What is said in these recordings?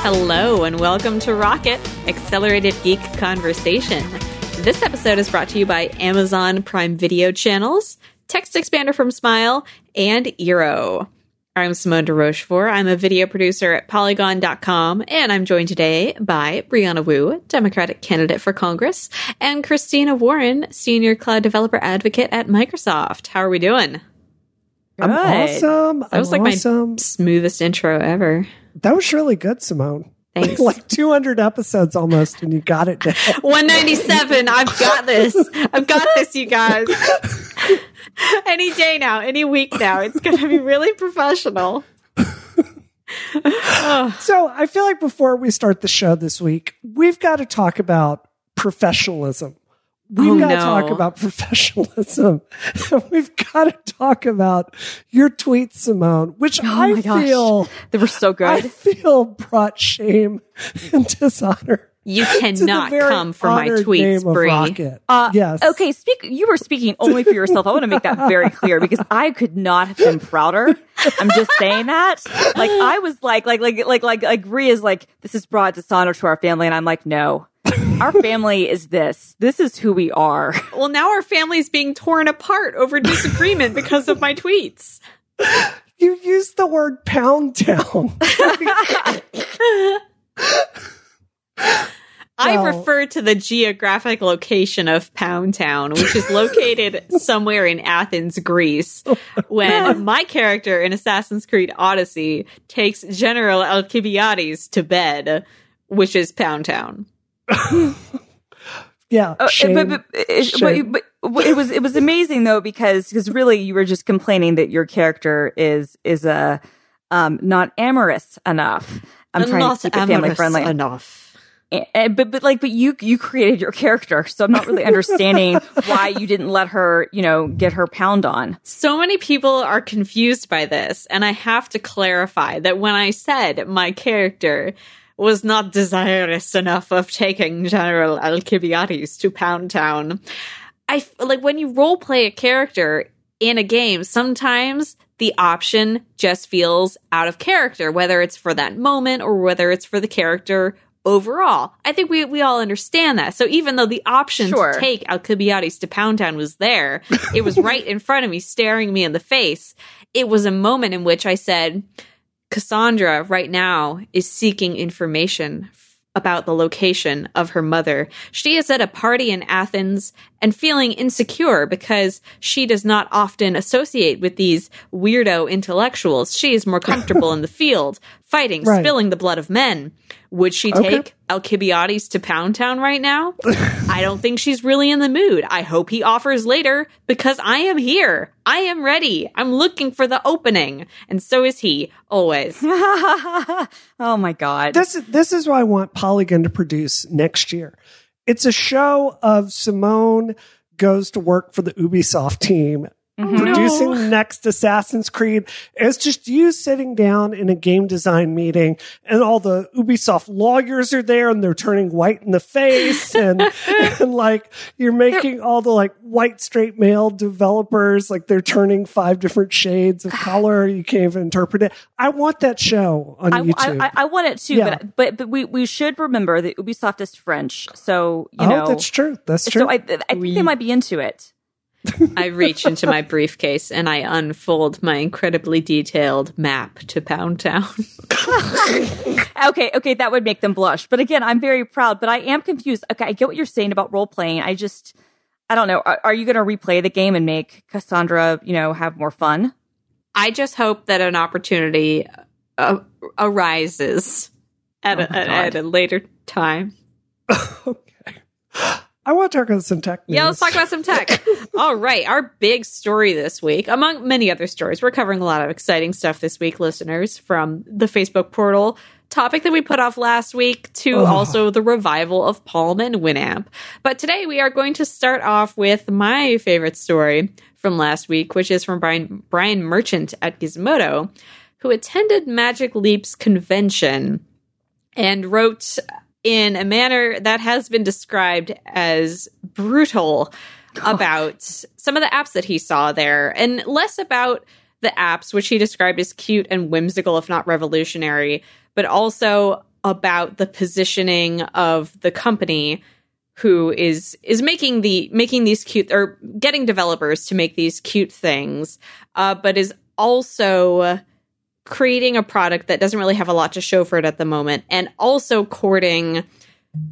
Hello, and welcome to Rocket Accelerated Geek Conversation. This episode is brought to you by Amazon Prime Video channels, TextExpander from Smile, and Eero. I'm Simone de Rochefort. I'm a video producer at Polygon.com, and I'm joined today by Brianna Wu, Democratic candidate for Congress, and Christina Warren, Senior Cloud Developer Advocate at Microsoft. How are we doing? I'm awesome. That was I'm like awesome. my smoothest intro ever. That was really good, Simone. Thanks. like 200 episodes almost, and you got it down. 197. I've got this. I've got this, you guys. any day now, any week now, it's going to be really professional. Oh, So I feel like before we start the show this week, we've got to talk about professionalism. We've Oh, got to no. talk about professionalism. we've got to talk about your tweets, Simone, which I Oh gosh. feel They were so I feel brought shame and dishonor. you cannot come for my tweets, Bree. Uh, yes. Okay, speak. You were speaking only for yourself. I want to make that very clear because I could not have been prouder. I'm just saying that. Like I was like, like, like, like, like, like Ria's like, this is brought dishonor to our family, and I'm like, no. Our family is this. This is who we are. Well, now our family's being torn apart over disagreement because of my tweets. You used the word pound town. I Well- refer to the geographic location of Pound Town, which is located somewhere in Athens, Greece, when my character in Assassin's Creed Odyssey takes General Alcibiades to bed, which is Pound Town. Yeah. Uh, shame. but, but, it, Shame. but, but it was it was amazing though because because really you were just complaining that your character is is a um not amorous enough. I'm trying Not to keep it family friendly. enough. And, and- but but like but you you created your character, so I'm not really understanding why you didn't let her you know get her pound on. So many people are confused by this, and I have to clarify that when I said my character was not desirous enough of taking General Alcibiades to Pound Town, I like when you role play a character in a game, sometimes the option just feels out of character, whether it's for that moment or whether it's for the character overall. I think we we all understand that. So even though the option Sure. to take Alcibiades to Pound Town was there, it was right in front of me, staring me in the face. It was a moment in which I said, Cassandra right now is seeking information about the location of her mother. She is at a party in Athens and feeling insecure because she does not often associate with these weirdo intellectuals. She is more comfortable in the field, fighting, Right. spilling the blood of men. Would she Okay. take Alcibiades to Pound Town right now? I don't think she's really in the mood. I hope he offers later because I am here. I am ready. I'm looking for the opening. And so is he, always. oh my god. this is this is what I want Polygon to produce next year. It's a show of Simone goes to work for the Ubisoft team. Mm-hmm. Producing the next Assassin's Creed. It's just you sitting down in a game design meeting and all the Ubisoft lawyers are there and they're turning white in the face and, and like you're making all the like white straight male developers like they're turning five different shades of color. You can't even interpret it. I want that show on I, YouTube. I, I, I want it too, Yeah. but but but we, we should remember that Ubisoft is French, so you oh, know. that's true. That's true. So I, I think they might be into it. I reach into my briefcase and I unfold my incredibly detailed map to Pound Town. Okay, okay, that would make them blush. But again, I'm very proud, but I am confused. Okay, I get what you're saying about role playing. I just, I don't know. Are, are you going to replay the game and make Cassandra, you know, have more fun? I just hope that an opportunity uh, arises at, Oh a, at, a later time. okay. I want to talk about some tech news. Yeah, let's talk about some tech. All right, our big story this week, among many other stories, we're covering a lot of exciting stuff this week, listeners, from the Facebook portal topic that we put off last week to Ugh. also the revival of Palm and Winamp. But today we are going to start off with my favorite story from last week, which is from Brian Brian Merchant at Gizmodo, who attended Magic Leap's convention and wrote in a manner that has been described as brutal about some of the apps that he saw there and less about the apps which he described as cute and whimsical if not revolutionary but also about the positioning of the company who is is making the making these cute or getting developers to make these cute things, uh, but is also creating a product that doesn't really have a lot to show for it at the moment, and also courting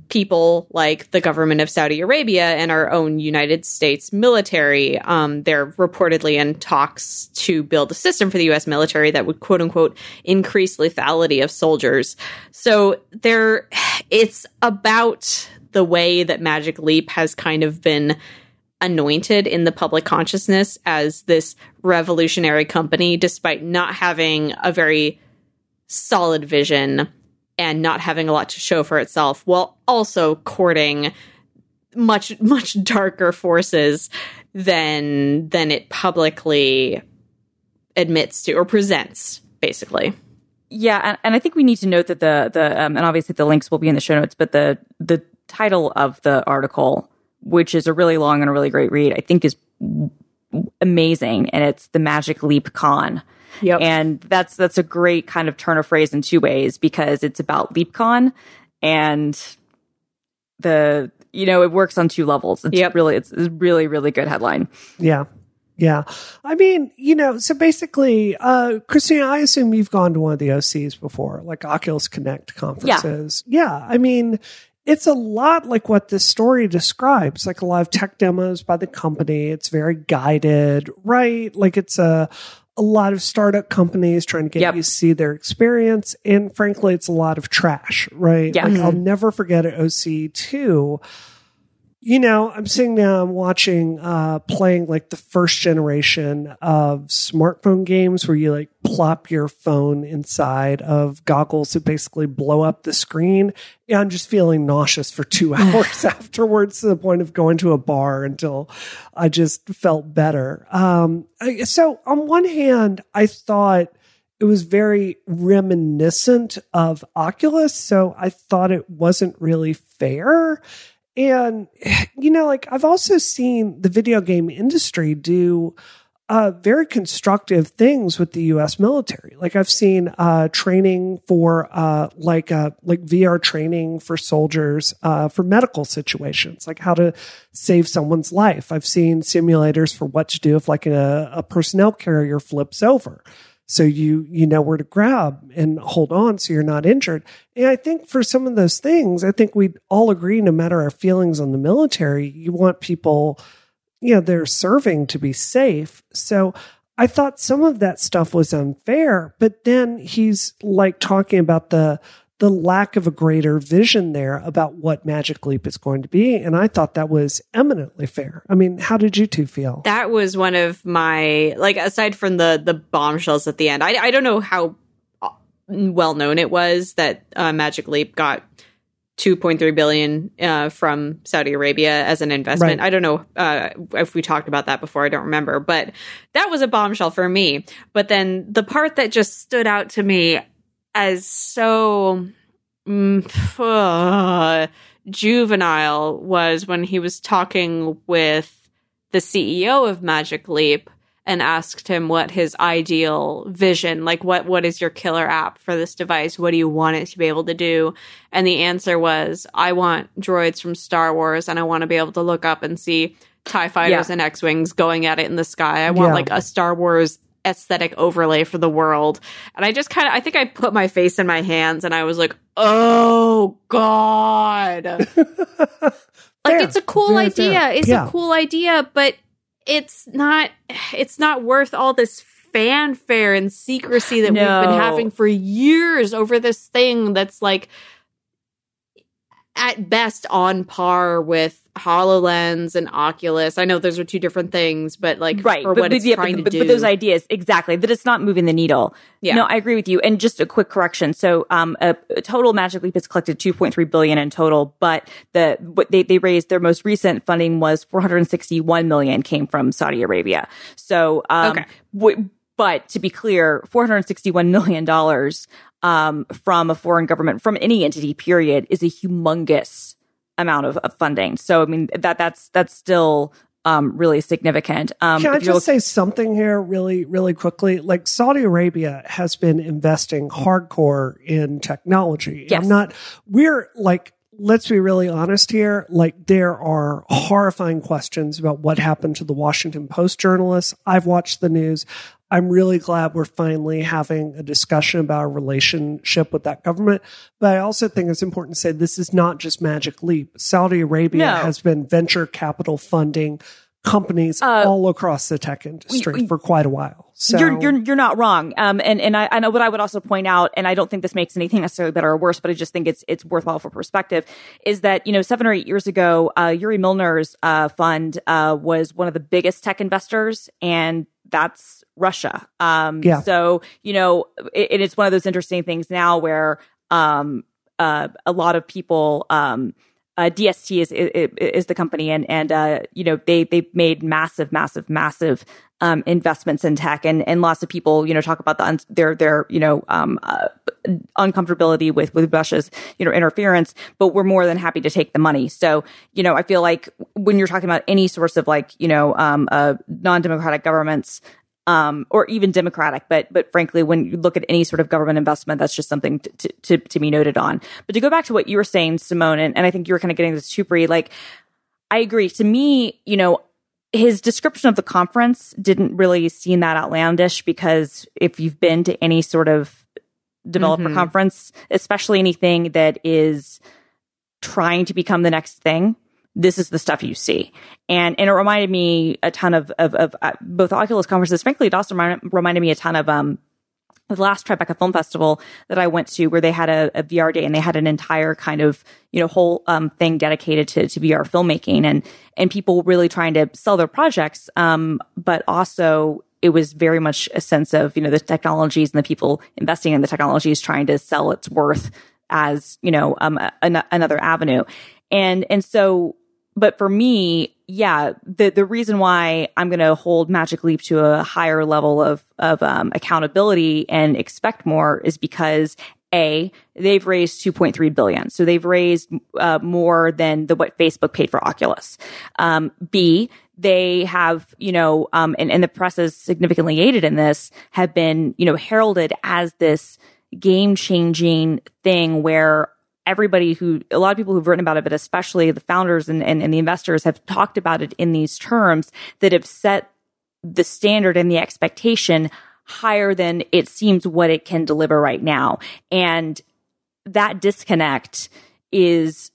people like the government of Saudi Arabia and our own United States military. Um, they're reportedly in talks to build a system for the U.S. military that would quote unquote increase lethality of soldiers. So there, it's about the way that Magic Leap has kind of been anointed in the public consciousness as this revolutionary company, despite not having a very solid vision and not having a lot to show for itself, while also courting much much darker forces than than it publicly admits to or presents, basically. Yeah, and, and I think we need to note that the the um, and obviously the links will be in the show notes, but the the title of the article, which is a really long and a really great read, I think is amazing, and it's the Magic Leap Con. Yep. And that's that's a great kind of turn of phrase in two ways because it's about LeapCon and the you know it works on two levels. It's Yep. really it's a really really good headline. Yeah. Yeah. I mean, you know, so basically, uh, Christina, I assume you've gone to one of the OCs before, like Oculus Connect conferences. Yeah. I mean, it's a lot like what this story describes, like a lot of tech demos by the company. It's very guided, right? Like it's a, a lot of startup companies trying to get Yep. you to see their experience. And frankly, it's a lot of trash, right? Yeah. Like I'll mm-hmm. never forget at OC2 you know, I'm sitting now, I'm watching, uh, playing like the first generation of smartphone games where you like plop your phone inside of goggles that basically blow up the screen. And I'm just feeling nauseous for two hours afterwards to the point of going to a bar until I just felt better. Um, I- so on one hand, I thought, it was very reminiscent of Oculus. So I thought it wasn't really fair. And, you know, like I've also seen the video game industry do uh, very constructive things with the U.S. military. Like I've seen uh, training for uh, like uh, like VR training for soldiers uh, for medical situations, like how to save someone's life. I've seen simulators for what to do if like a, a personnel carrier flips over so you you know where to grab and hold on so you're not injured. And i think for some of those things i think we all agree no matter our feelings on the military you want people you know they're serving to be safe. So i thought some of that stuff was unfair but then he's like talking about the the lack of a greater vision there about what magic leap is going to be and i thought that was eminently fair i mean how did you two feel That was one of my like aside from the the bombshells at the end. I I don't know how uh, well known it was that uh, Magic Leap got 2.3 billion uh, from Saudi Arabia as an investment. Right. I don't know uh, if we talked about that before. I don't remember, but that was a bombshell for me. But then the part that just stood out to me as so mm, uh, juvenile was when he was talking with the CEO of Magic Leap and asked him what his ideal vision like what what is your killer app for this device what do you want it to be able to do and the answer was i want droids from star wars and i want to be able to look up and see tie fighters Yeah. and x-wings going at it in the sky i want Yeah. like a star wars aesthetic overlay for the world and i just kind of i think i put my face in my hands and i was like oh god like Fair. it's a cool Very idea fair. it's Yeah. a cool idea but it's not it's not worth all this fanfare and secrecy that we've been having for years over this thing that's like at best on par with HoloLens and Oculus. I know those are two different things, but like right for but, what but, it's yeah, trying but, to do. but those ideas exactly that it's not moving the needle Yeah. no i agree with you and just a quick correction so um a, a total magic leap has collected 2.3 billion in total but the what they, they raised their most recent funding was 461 million came from saudi arabia so um Okay. w- but to be clear 461 million dollars um from a foreign government from any entity period is a humongous amount of, of funding. So I mean that that's that's still um, really significant. Um, Can I just say something here really, really quickly? Like Saudi Arabia has been investing hardcore in technology. Yes. I'm not, we're like, let's be really honest here. Like there are horrifying questions about what happened to the Washington Post journalists. I've watched the news. I'm really glad we're finally having a discussion about our relationship with that government. But I also think it's important to say this is not just Magic Leap. Saudi Arabia No. has been venture capital funding companies Uh, all across the tech industry we- for quite a while. So You're you're you're not wrong. Um, and and I, I know what I would also point out, and I don't think this makes anything necessarily better or worse, but I just think it's it's worthwhile for perspective. Is that you know seven or eight years ago, uh, Yuri Milner's uh, fund uh, was one of the biggest tech investors, and that's Russia. Um, Yeah. So you know, it, it is one of those interesting things now where um, uh, a lot of people. Um, uh, DST is, is is the company, and and uh, you know they they've made massive, massive, massive um, investments in tech, and and lots of people you know talk about the un- their their you know um, uh, uncomfortability with with Russia's you know interference, but we're more than happy to take the money. So you know I feel like when you're talking about any source of like you know um, uh, non democratic governments um, or even democratic. But but frankly, when you look at any sort of government investment, that's just something to, to, to, to be noted on. But to go back to what you were saying, Simone, and, and I think you were kind of getting this too, Brie, like I agree. To me, you know, his description of the conference didn't really seem that outlandish because if you've been to any sort of developer Mhm. conference, especially anything that is trying to become the next thing, this is the stuff you see. And and it reminded me a ton of of, of uh, both Oculus conferences. Frankly, it also reminded, me a ton of um the last Tribeca Film Festival that I went to, where they had a, a VR day and they had an entire kind of you know whole um, thing dedicated to, to VR filmmaking and and people really trying to sell their projects, um, but also it was very much a sense of you know the technologies and the people investing in the technologies trying to sell its worth as you know um, an, another avenue, and and so but for me, yeah, the the reason why I'm going to hold Magic Leap to a higher level of of um, accountability and expect more is because a they've raised 2.3 billion, so they've raised uh, more than the what Facebook paid for Oculus. Um, B they have, you know, um, and, and the press has significantly aided in this, have been, you know, heralded as this game changing thing where everybody who a lot of people who've written about it but especially the founders and, and, and the investors have talked about it in these terms that have set the standard and the expectation higher than it seems what it can deliver right now. And that disconnect is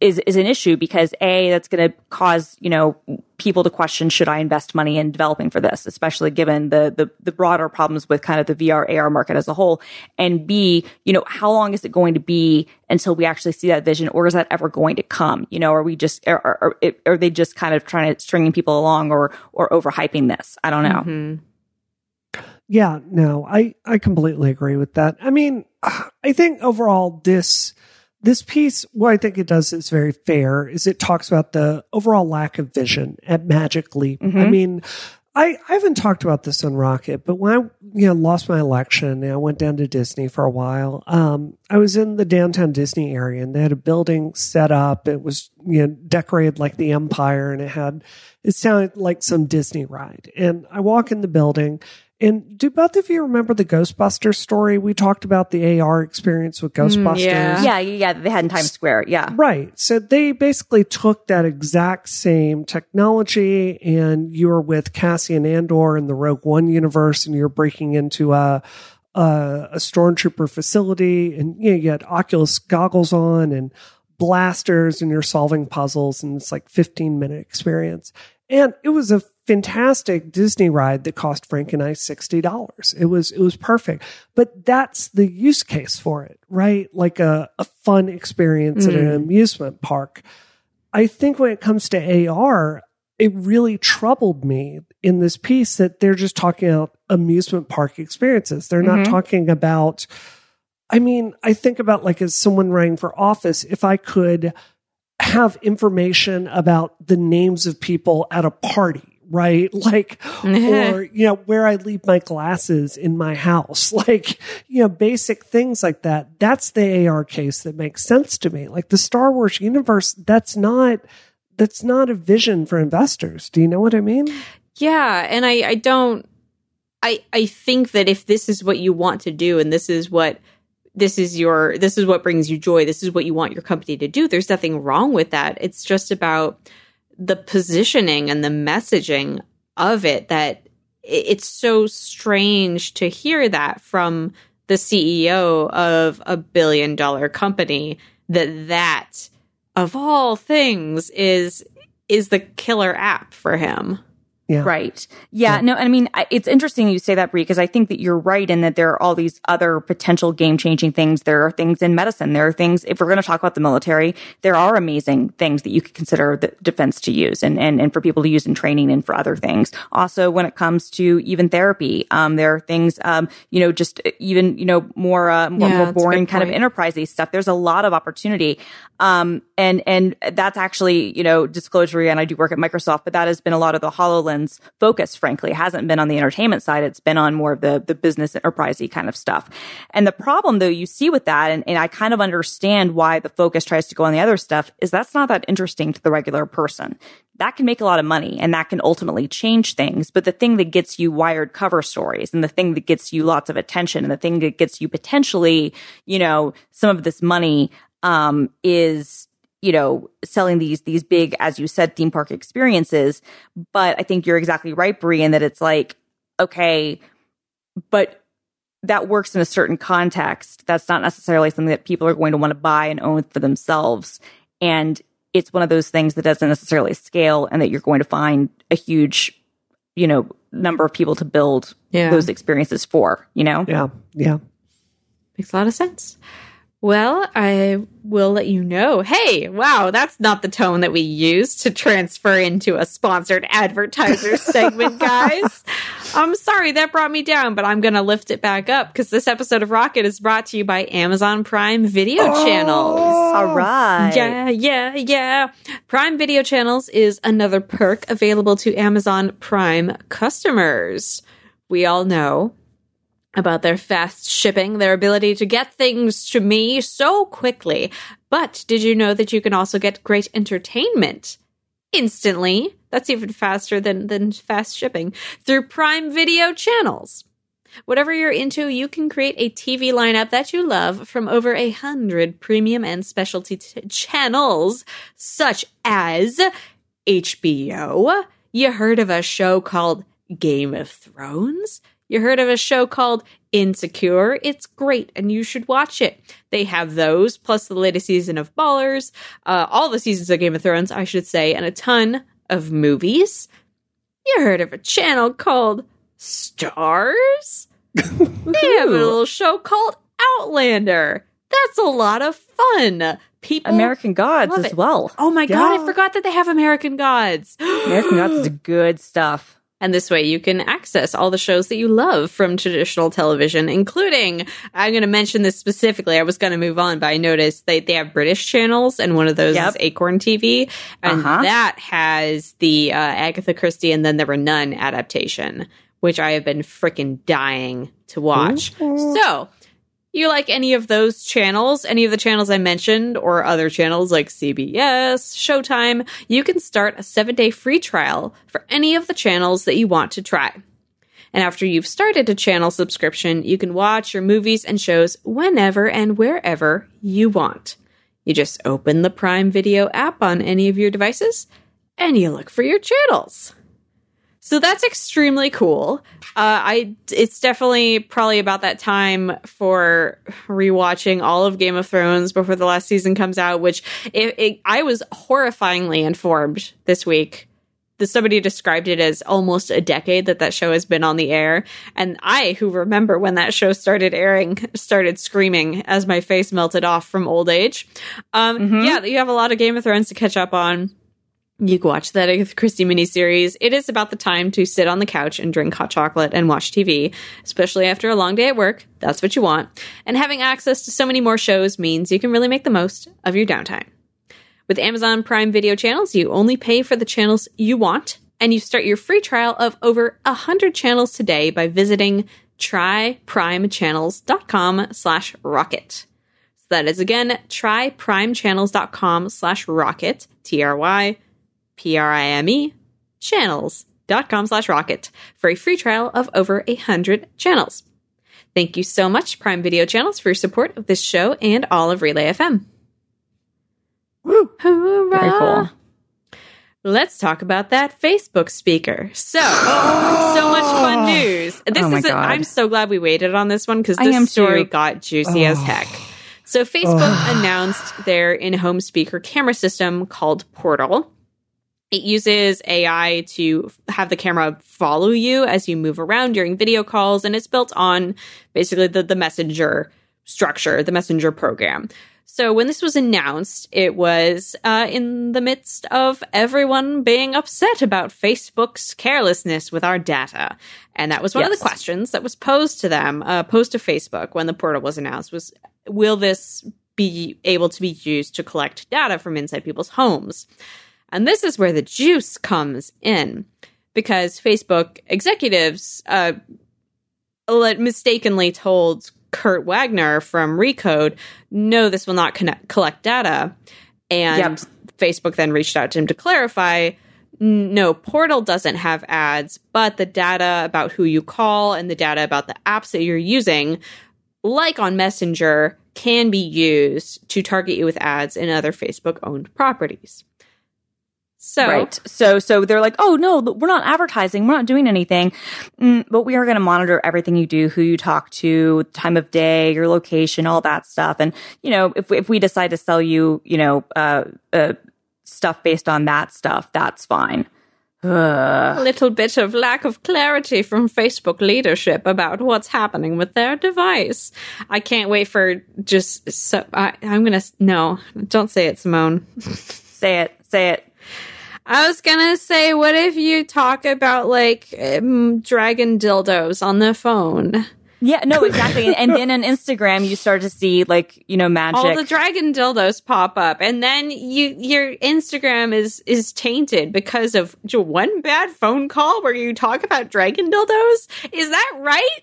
is is an issue because a that's going to cause you know people to question should I invest money in developing for this, especially given the the, the broader problems with kind of the VR AR market as a whole, and b you know how long is it going to be until we actually see that vision, or is that ever going to come? You know, are we just are are, are, are they just kind of trying to stringing people along or or overhyping this? I don't know. Mhm. Yeah, no, I, I completely agree with that. I mean, I think overall this, this piece, what I think it does is very fair is it talks about the overall lack of vision at Magic Leap. I Mhm. mean, I, I haven't talked about this on Rocket, but when I, you know, lost my election and I went down to Disney for a while, um, I was in the downtown Disney area and they had a building set up. It was, you know, decorated like the Empire and it had, it sounded like some Disney ride. And I walk in the building and do both of you remember the Ghostbusters story? We talked about the AR experience with mm, Ghostbusters. yeah. Yeah, yeah, they had in Times Square. Yeah, Right. So they basically took that exact same technology and you're with Cassian Andor in the Rogue One universe and you're breaking into a, a, a stormtrooper facility and you, know, you had Oculus goggles on and blasters and you're solving puzzles and it's like 15 minute experience. And it was a fantastic Disney ride that cost Frank and I $60. It was, it was perfect. But that's the use case for it, right? Like a, a fun experience at an Mm. amusement park. I think when it comes to AR, it really troubled me in this piece that they're just talking about amusement park experiences. They're not Mhm. talking about, I mean, I think about like as someone running for office, if I could have information about the names of people at a party, right? Like, or, you know, where I leave my glasses in my house, like, you know, basic things like that. That's the AR case that makes sense to me. Like the Star Wars universe, that's not, that's not a vision for investors. Do you know what I mean? Yeah, and I, I don't I I think that if this is what you want to do and this is what this is your this is what brings you joy, this is what you want your company to do, there's nothing wrong with that. It's just about the positioning and the messaging of it that it's so strange to hear that from the CEO of a billion dollar company that that of all things is is the killer app for him. Yeah. Right. Yeah, yeah. No, I mean, it's interesting you say that, Brie, because I think that you're right in that there are all these other potential game changing things. There are things in medicine. There are things, if we're going to talk about the military, there are amazing things that you could consider the defense to use and, and, and for people to use in training and for other things. Also, when it comes to even therapy, um, there are things, um, you know, just even, you know, more, uh, more, yeah, more boring kind of enterprisey stuff. There's a lot of opportunity. Um, and, and that's actually, you know, disclosure. And I do work at Microsoft, but that has been a lot of the HoloLens focus, frankly. Hasn't been on the entertainment side. It's been on more of the, the business enterprisey kind of stuff. And the problem though you see with that, and, and I kind of understand why the focus tries to go on the other stuff is that's not that interesting to the regular person. That can make a lot of money and that can ultimately change things. But the thing that gets you wired cover stories and the thing that gets you lots of attention and the thing that gets you potentially, you know, some of this money um, is you know selling these these big as you said theme park experiences. But i think you're exactly right brie in that it's like okay but that works in a certain context. That's not necessarily something that people are going to want to buy and own for themselves. And it's one of those things that doesn't necessarily scale and that you're going to find a huge you know number of people to build yeah. those experiences for you know? Yeah. Yeah. Makes a lot of sense well, I will let you know. Hey, wow, that's not the tone that we use to transfer into a sponsored advertiser segment, guys. I'm sorry that brought me down, but I'm going to lift it back up because this episode of Rocket is brought to you by Amazon Prime Video oh, Channels. All right. Yeah, yeah, yeah. Prime Video Channels is another perk available to Amazon Prime customers. We all know about their fast shipping, their ability to get things to me so quickly. But did you know that you can also get great entertainment instantly? That's even faster than, than fast shipping through Prime Video channels. Whatever you're into, you can create a TV lineup that you love from over a hundred premium and specialty t- channels, such as HBO. You heard of a show called Game of Thrones? You heard of a show called Insecure? It's great and you should watch it. They have those, plus the latest season of Ballers, uh, all the seasons of Game of Thrones, I should say, and a ton of movies. You heard of a channel called Stars? they have a little show called Outlander. That's a lot of fun. People American Gods as it. well. Oh my yeah. god, I forgot that they have American Gods. American Gods is good stuff. And this way you can access all the shows that you love from traditional television, including, I'm going to mention this specifically. I was going to move on, but I noticed they, they have British channels and one of those yep. is Acorn TV. And uh-huh. that has the uh, Agatha Christie and Then There Were None adaptation, which I have been freaking dying to watch. Ooh. So you like any of those channels, any of the channels I mentioned, or other channels like CBS, Showtime, you can start a seven day free trial for any of the channels that you want to try. And after you've started a channel subscription, you can watch your movies and shows whenever and wherever you want. You just open the Prime Video app on any of your devices and you look for your channels. So that's extremely cool. Uh, I it's definitely probably about that time for rewatching all of Game of Thrones before the last season comes out. Which it, it, I was horrifyingly informed this week. Somebody described it as almost a decade that that show has been on the air, and I, who remember when that show started airing, started screaming as my face melted off from old age. Um, mm-hmm. Yeah, you have a lot of Game of Thrones to catch up on you can watch that Christie miniseries. It is about the time to sit on the couch and drink hot chocolate and watch TV, especially after a long day at work. That's what you want. And having access to so many more shows means you can really make the most of your downtime. With Amazon Prime Video channels, you only pay for the channels you want, and you start your free trial of over 100 channels today by visiting tryprimechannels.com slash rocket. So that is again, tryprimechannels.com slash rocket, T-R-Y P-R-I-M-E, channels.com slash rocket for a free trial of over a hundred channels. Thank you so much, Prime Video Channels, for your support of this show and all of Relay FM. Woo. Hoorah! Very cool. Let's talk about that Facebook speaker. So, so much fun oh. news. This Oh is. A, God. I'm so glad we waited on this one because this story too. got juicy as heck. Oh. So, Facebook oh. announced their in-home speaker camera system called Portal. It uses AI to have the camera follow you as you move around during video calls, and it's built on basically the, the messenger structure, the messenger program. So when this was announced, it was uh, in the midst of everyone being upset about Facebook's carelessness with our data, and that was one of the questions that was posed to them, uh, posed to Facebook when the portal was announced. Was will this be able to be used to collect data from inside people's homes? And this is where the juice comes in because Facebook executives uh, mistakenly told Kurt Wagner from Recode, no, this will not connect, collect data. And Yep. Facebook then reached out to him to clarify no, Portal doesn't have ads, but the data about who you call and the data about the apps that you're using, like on Messenger, can be used to target you with ads in other Facebook owned properties. So, Right. So, so they're like, oh no, we're not advertising. We're not doing anything. Mm, but we are going to monitor everything you do, who you talk to, time of day, your location, all that stuff. And, you know, if, if we decide to sell you, you know, uh, uh, stuff based on that stuff, that's fine. Ugh. a little bit of lack of clarity from Facebook leadership about what's happening with their device. I can't wait for just so I, I'm gonna no, don't say it, Simone. Say it. Say it. I was gonna say, what if you talk about like um, dragon dildos on the phone? Yeah, no, exactly. and, then on Instagram, you start to see like, you know, magic. All the dragon dildos pop up, and then you your Instagram is is tainted because of one bad phone call where you talk about dragon dildos. Is that right,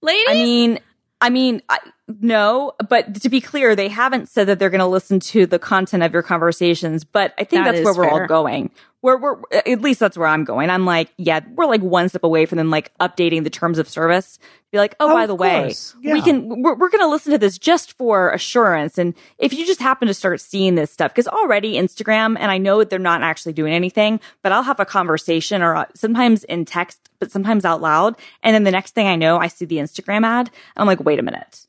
lady? I mean, I mean, I, no, but to be clear, they haven't said that they're going to listen to the content of your conversations. But I think That that's where we're fair. all going. We're, we're at least that's where I'm going. I'm like, yeah, we're like one step away from them like updating the terms of service. Be like, oh, Oh, by the way, course. we can we're, we're going to listen to this just for assurance. And if you just happen to start seeing this stuff, because already Instagram, and I know they're not actually doing anything, but I'll have a conversation or uh, sometimes in text, but sometimes out loud, and then the next thing I know, I see the Instagram ad, and I'm like, wait a minute,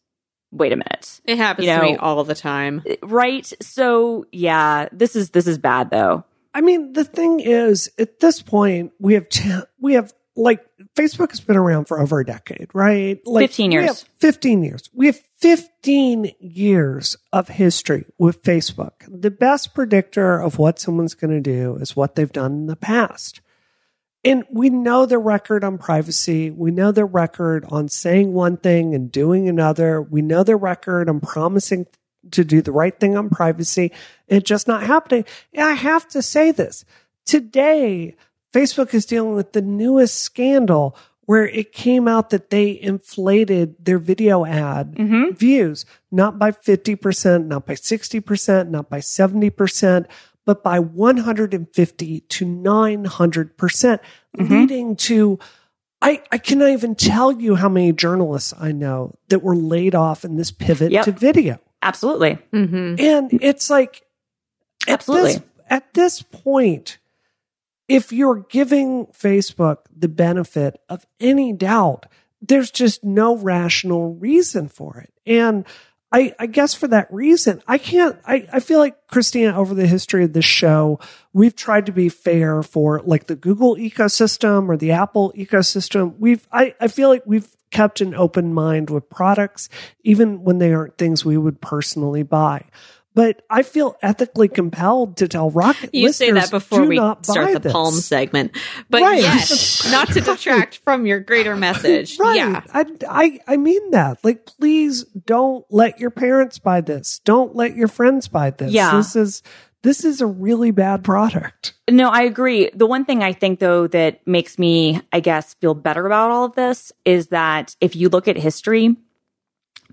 wait a minute, it happens you to me all the time. right? So yeah, this is this is bad though. I mean, the thing is, at this point, we have t- we have like Facebook has been around for over a decade, right? Like 15 we years. have Fifteen years. We have fifteen years of history with Facebook. The best predictor of what someone's going to do is what they've done in the past. And we know their record on privacy. We know their record on saying one thing and doing another. We know their record on promising to do the right thing on privacy and it just not happening. And I have to say this today, Facebook is dealing with the newest scandal where it came out that they inflated their video ad mm-hmm. views, not by 50%, not by 60%, not by 70%, but by 150 to 900%, percent leading to I, I cannot even tell you how many journalists I know that were laid off in this pivot Yep. to video. Absolutely, Mm-hmm. And it's like, at Absolutely. this, at this point, if you're giving Facebook the benefit of any doubt, there's just no rational reason for it. And I, I guess for that reason, I can't, I, I feel like Christina, over the history of this show, we've tried to be fair for like the Google ecosystem or the Apple ecosystem. We've, I, I feel like we've kept an open mind with products, even when they aren't things we would personally buy. But I feel ethically compelled to tell Rocket You say that before we start the this. palm segment, but Right. yes, not to detract from your greater message. Right. Yeah, I, I, I mean that. Like, please don't let your parents buy this. Don't let your friends buy this. Yeah. This is, this is a really bad product. No, I agree. The one thing I think though that makes me, I guess, feel better about all of this is that if you look at history,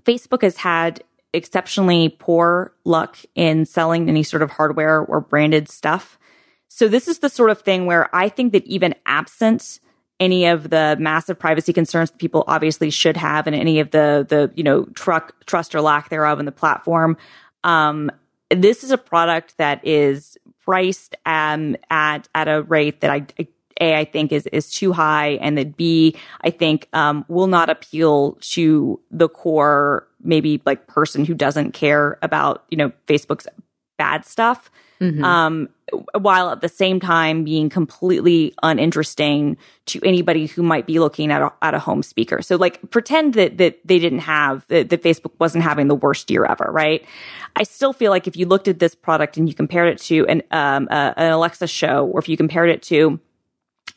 Facebook has had exceptionally poor luck in selling any sort of hardware or branded stuff. So this is the sort of thing where I think that even absent any of the massive privacy concerns that people obviously should have and any of the the you know truck trust or lack thereof in the platform um, this is a product that is priced um, at at a rate that I, a I think is is too high, and that B I think um, will not appeal to the core maybe like person who doesn't care about you know Facebook's bad stuff. Mm-hmm. Um, while at the same time being completely uninteresting to anybody who might be looking at a, at a home speaker. So like pretend that, that they didn't have, that, that Facebook wasn't having the worst year ever, right? I still feel like if you looked at this product and you compared it to an, um, uh, an Alexa show, or if you compared it to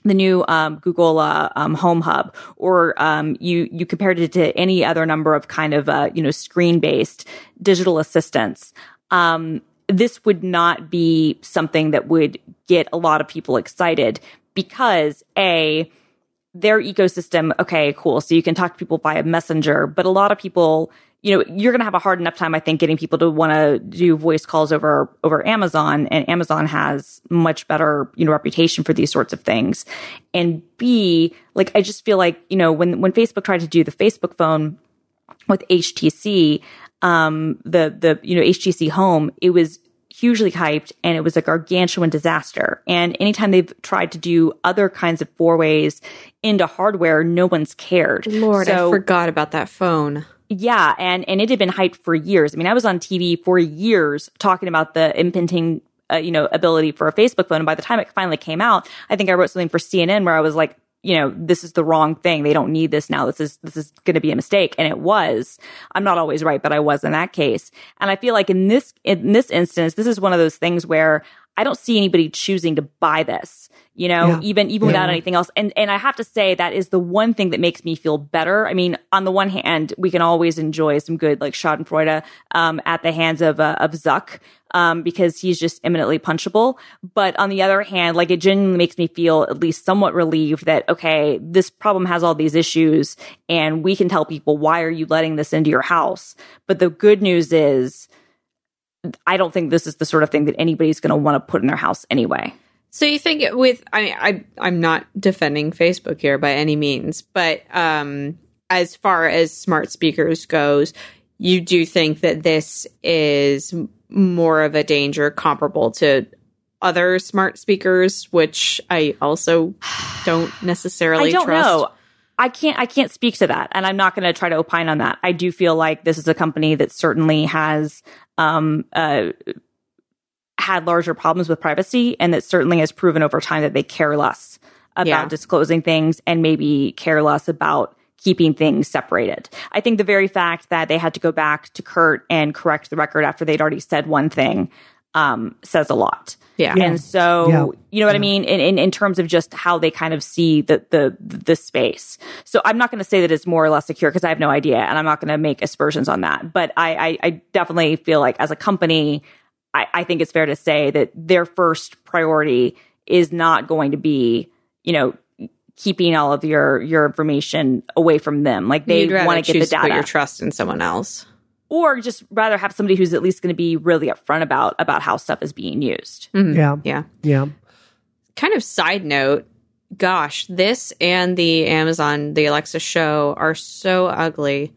the new um, Google uh, um, Home Hub, or um, you you compared it to any other number of kind of uh, you know screen based digital assistants. Um, this would not be something that would get a lot of people excited because a their ecosystem okay cool so you can talk to people via messenger but a lot of people you know you're going to have a hard enough time i think getting people to want to do voice calls over over amazon and amazon has much better you know reputation for these sorts of things and b like i just feel like you know when when facebook tried to do the facebook phone with htc um, the the you know HTC Home, it was hugely hyped and it was a gargantuan disaster. And anytime they've tried to do other kinds of forays into hardware, no one's cared. Lord, so, I forgot about that phone. Yeah, and and it had been hyped for years. I mean, I was on TV for years talking about the impending uh, you know ability for a Facebook phone. And by the time it finally came out, I think I wrote something for CNN where I was like, you know, this is the wrong thing. They don't need this now. This is, this is going to be a mistake. And it was. I'm not always right, but I was in that case. And I feel like in this, in this instance, this is one of those things where I don't see anybody choosing to buy this, you know, yeah. even, even yeah. without anything else. And, and I have to say that is the one thing that makes me feel better. I mean, on the one hand, we can always enjoy some good like Schadenfreude, um, at the hands of, uh, of Zuck um, because he's just eminently punchable. But on the other hand, like it genuinely makes me feel at least somewhat relieved that, okay, this problem has all these issues and we can tell people, why are you letting this into your house? But the good news is, I don't think this is the sort of thing that anybody's going to want to put in their house anyway. So you think with I I I'm not defending Facebook here by any means, but um as far as smart speakers goes, you do think that this is more of a danger comparable to other smart speakers, which I also don't necessarily I don't trust. know. I can't I can't speak to that and I'm not going to try to opine on that. I do feel like this is a company that certainly has um uh had larger problems with privacy and that certainly has proven over time that they care less about yeah. disclosing things and maybe care less about keeping things separated. I think the very fact that they had to go back to Kurt and correct the record after they'd already said one thing um, says a lot. Yeah. And so, yeah. you know what yeah. I mean? In, in, in, terms of just how they kind of see the, the, the space. So I'm not going to say that it's more or less secure because I have no idea and I'm not going to make aspersions on that. But I, I, I definitely feel like as a company, I, I think it's fair to say that their first priority is not going to be, you know, keeping all of your your information away from them. Like they want to get the data. put your trust in someone else, or just rather have somebody who's at least going to be really upfront about about how stuff is being used. Mm-hmm. Yeah, yeah, yeah. Kind of side note. Gosh, this and the Amazon, the Alexa show are so ugly.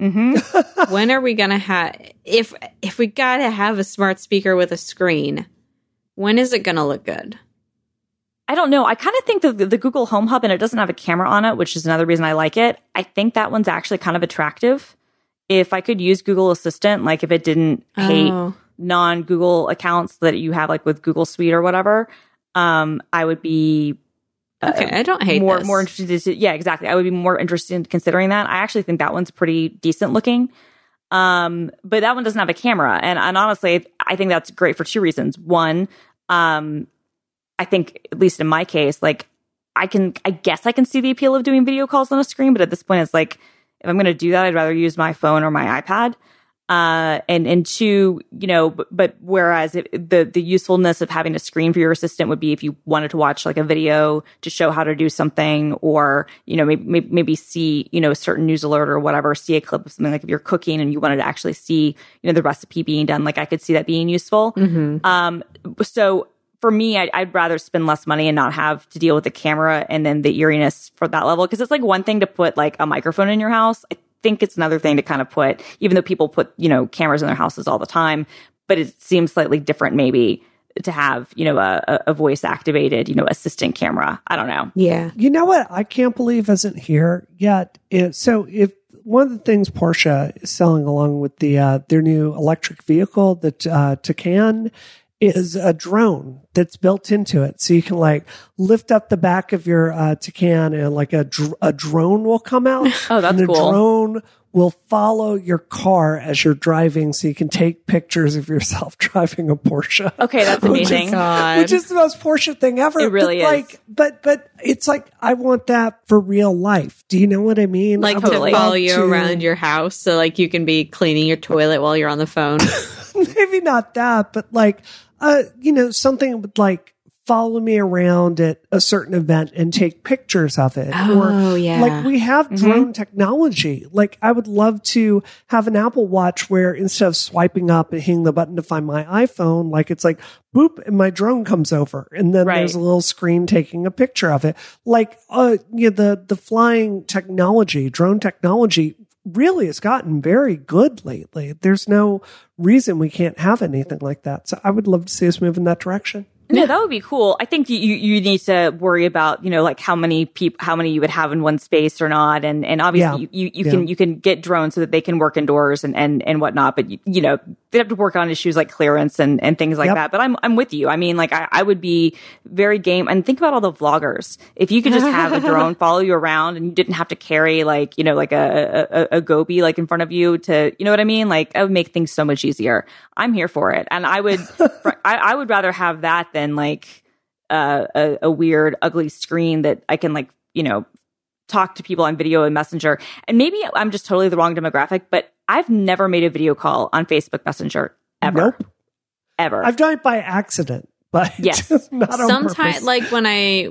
Mm-hmm. when are we gonna have if if we gotta have a smart speaker with a screen? When is it gonna look good? I don't know. I kind of think the, the Google Home Hub, and it doesn't have a camera on it, which is another reason I like it. I think that one's actually kind of attractive. If I could use Google Assistant, like if it didn't hate oh. non Google accounts that you have, like with Google Suite or whatever, um, I would be uh, okay. I don't hate more this. more interested. To, yeah, exactly. I would be more interested in considering that. I actually think that one's pretty decent looking. Um, but that one doesn't have a camera, and and honestly, I think that's great for two reasons. One, um, I think, at least in my case, like I can, I guess I can see the appeal of doing video calls on a screen, but at this point, it's like, if I'm going to do that, I'd rather use my phone or my iPad. Uh, and, and two, you know, but, but whereas it, the, the usefulness of having a screen for your assistant would be if you wanted to watch like a video to show how to do something or, you know, maybe, maybe see, you know, a certain news alert or whatever, see a clip of something like if you're cooking and you wanted to actually see, you know, the recipe being done, like I could see that being useful. Mm-hmm. Um, so for me, I'd, I'd, rather spend less money and not have to deal with the camera and then the eeriness for that level. Cause it's like one thing to put like a microphone in your house. I think it's another thing to kind of put, even though people put, you know, cameras in their houses all the time, but it seems slightly different maybe to have, you know, a, a voice activated, you know, assistant camera. I don't know. Yeah. You know what I can't believe isn't here yet? Is, so if one of the things Porsche is selling along with the uh, their new electric vehicle, the uh, Taycan, is a drone that's built into it. So you can like lift up the back of your uh, Taycan and like a, dr- a drone will come out. Oh, that's and the cool. drone will follow your car as you're driving so you can take pictures of yourself driving a Porsche. Okay, that's Which is- amazing. God. Which is the most Porsche thing ever. It really But, is. Like, but but it's like I want that for real life. Do you know what I mean? like I would Totally. to follow you to- around your house so like you can be cleaning your toilet while you're on the phone. maybe not that, but like, uh, you know, something would like follow me around at a certain event and take pictures of it. Oh, yeah. Like we have Mm-hmm. drone technology. Like I would love to have an Apple Watch where instead of swiping up and hitting the button to find my iPhone, like it's like boop and my drone comes over and then Right. there's a little screen taking a picture of it. Like, uh, you know, the, the flying technology, drone technology really has gotten very good lately. There's no reason we can't have anything like that. So I would love to see us move in that direction. No, that would be cool. I think you, you you need to worry about you know like how many people how many you would have in one space or not, and and obviously Yeah. you, you, you Yeah. can you can get drones so that they can work indoors and and and whatnot. But you, you know they have to work on issues like clearance and and things like Yep. that. But I'm I'm with you. I mean like I, I would be very game and think about all the vloggers. If you could just have a drone follow you around and you didn't have to carry like you know like a a, a goby like in front of you to you know what I mean like that would make things so much easier. I'm here for it, and I would I, I would rather have that than like uh, a, a weird, ugly screen that I can like, you know, talk to people on video and messenger. And maybe I'm just totally the wrong demographic, but I've never made a video call on Facebook Messenger ever. Nope. Ever. I've done it by accident, but Yes. not Sometimes purpose. like when I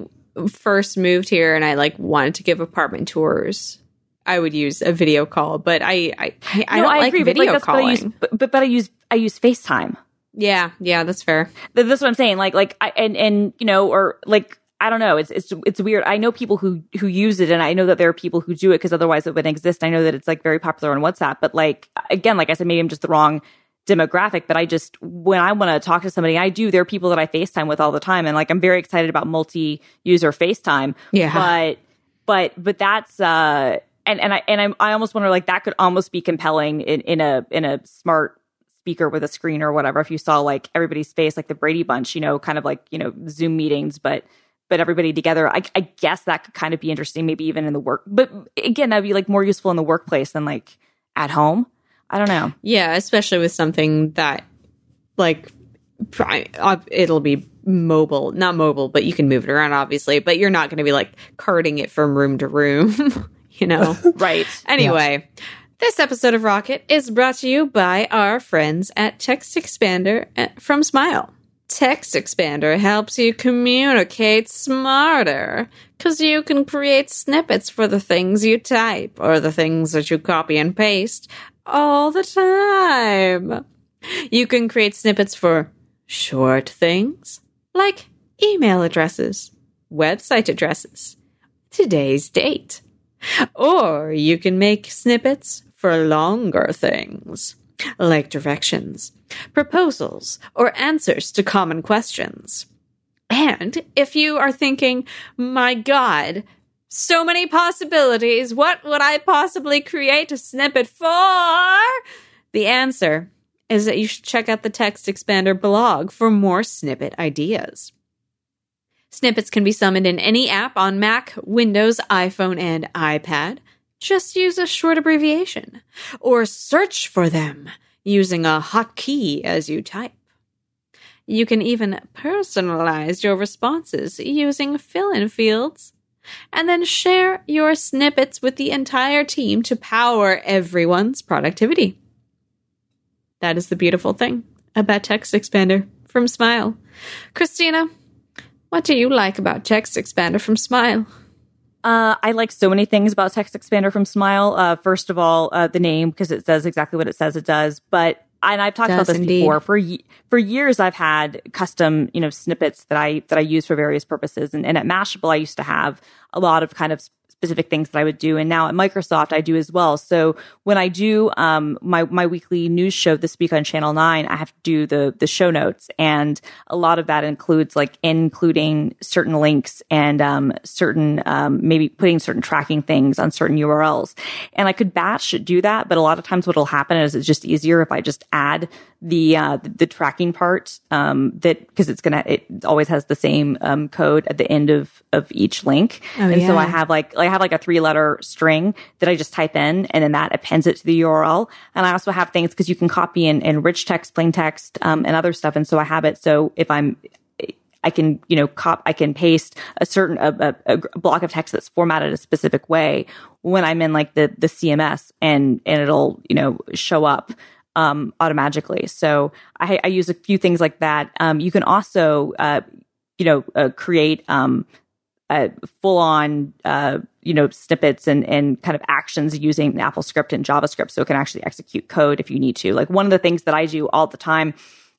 first moved here and I like wanted to give apartment tours, I would use a video call, but I I, I, I no, don't I like agree, but video like, that's what I use, calling. but, but, but I use, I use FaceTime. Yeah, yeah, that's fair. That's what I'm saying. Like, like, I, and, and, you know, or like, I don't know. It's, it's, it's weird. I know people who, who use it and I know that there are people who do it because otherwise it wouldn't exist. I know that it's like very popular on WhatsApp, but like, again, like I said, maybe I'm just the wrong demographic, but I just, when I want to talk to somebody, I do. There are people that I FaceTime with all the time. And like, I'm very excited about multi user FaceTime. Yeah. But, but, but that's, uh, and, and I, and I'm, I almost wonder like that could almost be compelling in, in a, in a smart speaker with a screen or whatever if you saw like everybody's face like the brady bunch you know kind of like you know zoom meetings but but everybody together I, I guess that could kind of be interesting maybe even in the work but again that'd be like more useful in the workplace than like at home i don't know Yeah, especially with something that like it'll be mobile, not mobile, but you can move it around obviously, but you're not going to be like carting it from room to room, you know. right Anyway, this episode of Rocket is brought to you by our friends at TextExpander uh, from Smile. TextExpander helps you communicate smarter because you can create snippets for the things you type or the things that you copy and paste all the time. You can create snippets for short things like email addresses, website addresses, today's date. Or you can make snippets for longer things, like directions, proposals, or answers to common questions. And if you are thinking, my God, so many possibilities, what would I possibly create a snippet for? The answer is that you should check out the TextExpander blog for more snippet ideas. Snippets can be summoned in any app on Mac, Windows, iPhone, and iPad. Just use a short abbreviation or search for them using a hotkey as you type. You can even personalize your responses using fill in fields and then share your snippets with the entire team to power everyone's productivity. That is the beautiful thing about TextExpander from Smile. Christina, what do you like about TextExpander from Smile? Uh, I like so many things about TextExpander from Smile. Uh, first of all, uh, the name because it says exactly what it says it does. But and I've talked about this indeed. before. For for years, I've had custom, you know, snippets that I that I use for various purposes. And, and at Mashable, I used to have a lot of kind of specific things that I would do, and now at Microsoft, I do as well. So when I do um, my my weekly news show this week on Channel Nine, I have to do the the show notes, and a lot of that includes like including certain links and um, certain um, maybe putting certain tracking things on certain URLs. And I could batch do that, but a lot of times what'll happen is it's just easier if I just add the uh, the, the tracking part um, that because it's gonna it always has the same um, code at the end of of each link, Oh, and so I have like I have like a three letter string that I just type in, and then that appends it to the URL. And I also have things because you can copy in, in rich text, plain text, um, and other stuff. And so I have it so if I'm I can, you know, cop, I can paste a certain, a, a, a block of text that's formatted a specific way when I'm in like the, the CMS and, and it'll, you know, show up, um, automatically. So I, I use a few things like that. Um, you can also, uh, you know, uh, create, um, uh, full on, uh, you know, snippets and, and kind of actions using AppleScript and JavaScript. So it can actually execute code if you need to. Like one of the things that I do all the time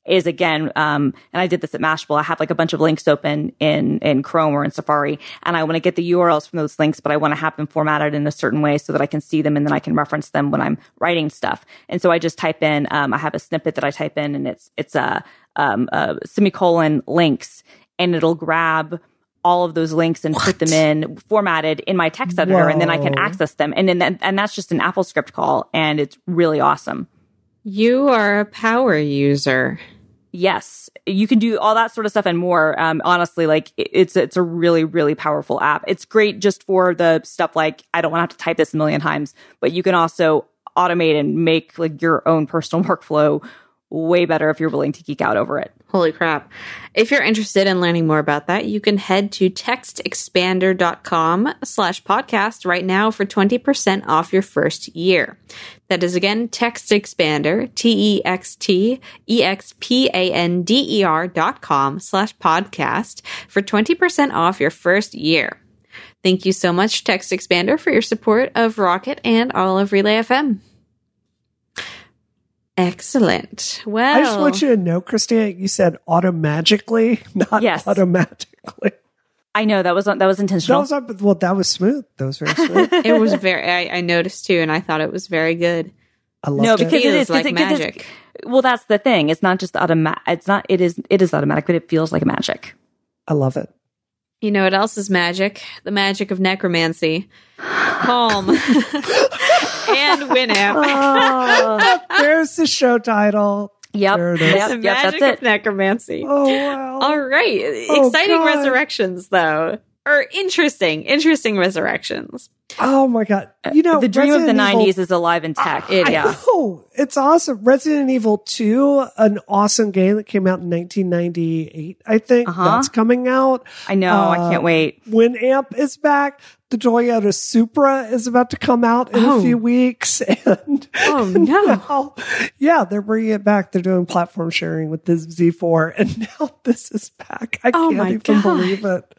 is again, um, and I did this at Mashable. I have like a bunch of links open in in Chrome or in Safari, and I want to get the URLs from those links, but I want to have them formatted in a certain way so that I can see them and then I can reference them when I'm writing stuff. And so I just type in. Um, I have a snippet that I type in, and it's it's a, um, a semicolon links, and it'll grab all of those links and put them in formatted in my text editor, and then I can access them. And then and that's just an AppleScript call, and it's really awesome. You are a power user. Yes, you can do all that sort of stuff and more. Um, honestly, like it's it's a really really powerful app. It's great just for the stuff like I don't want to have to type this a million times, but you can also automate and make like your own personal workflow way better if you're willing to geek out over it. Holy crap. If you're interested in learning more about that, you can head to textexpander.com slash podcast right now for 20% off your first year. That is again TextExpander, T E X T E X P A N D E R dot com slash podcast for 20% off your first year. Thank you so much, TextExpander, for your support of Rocket and all of Relay FM. Excellent. Well, I just want you to know, Christina, you said automagically, not Yes. automatically. I know that was that was That intentional. was well, that was smooth. That was very smooth. it was very I, I noticed too and i thought it was very good I love no, it. because it Feels is 'cause like it- magic. Well, that's the thing. It's not just automatic. It's not. It is. It is automatic, but it feels like magic. I love it. You know what else is magic the magic of necromancy Palm and winamp Oh, There's the show title. yep. There it is. Yep. the Yep. magic That's of necromancy Oh, wow. all right Oh, exciting God. resurrections though or interesting interesting resurrections Oh, my God. You know, the dream of the Evil- '90s is alive and tech. It yeah. Oh, it's awesome. Resident Evil 2, an awesome game that came out in 1998, I think. Uh-huh. That's coming out. I know. I Uh, can't wait. Winamp is back. The Toyota Supra is about to come out in Oh. a few weeks. And Oh, no. now, yeah, they're bringing it back. They're doing platform sharing with this Z4. And now this is back. I Oh, can't even God. believe it.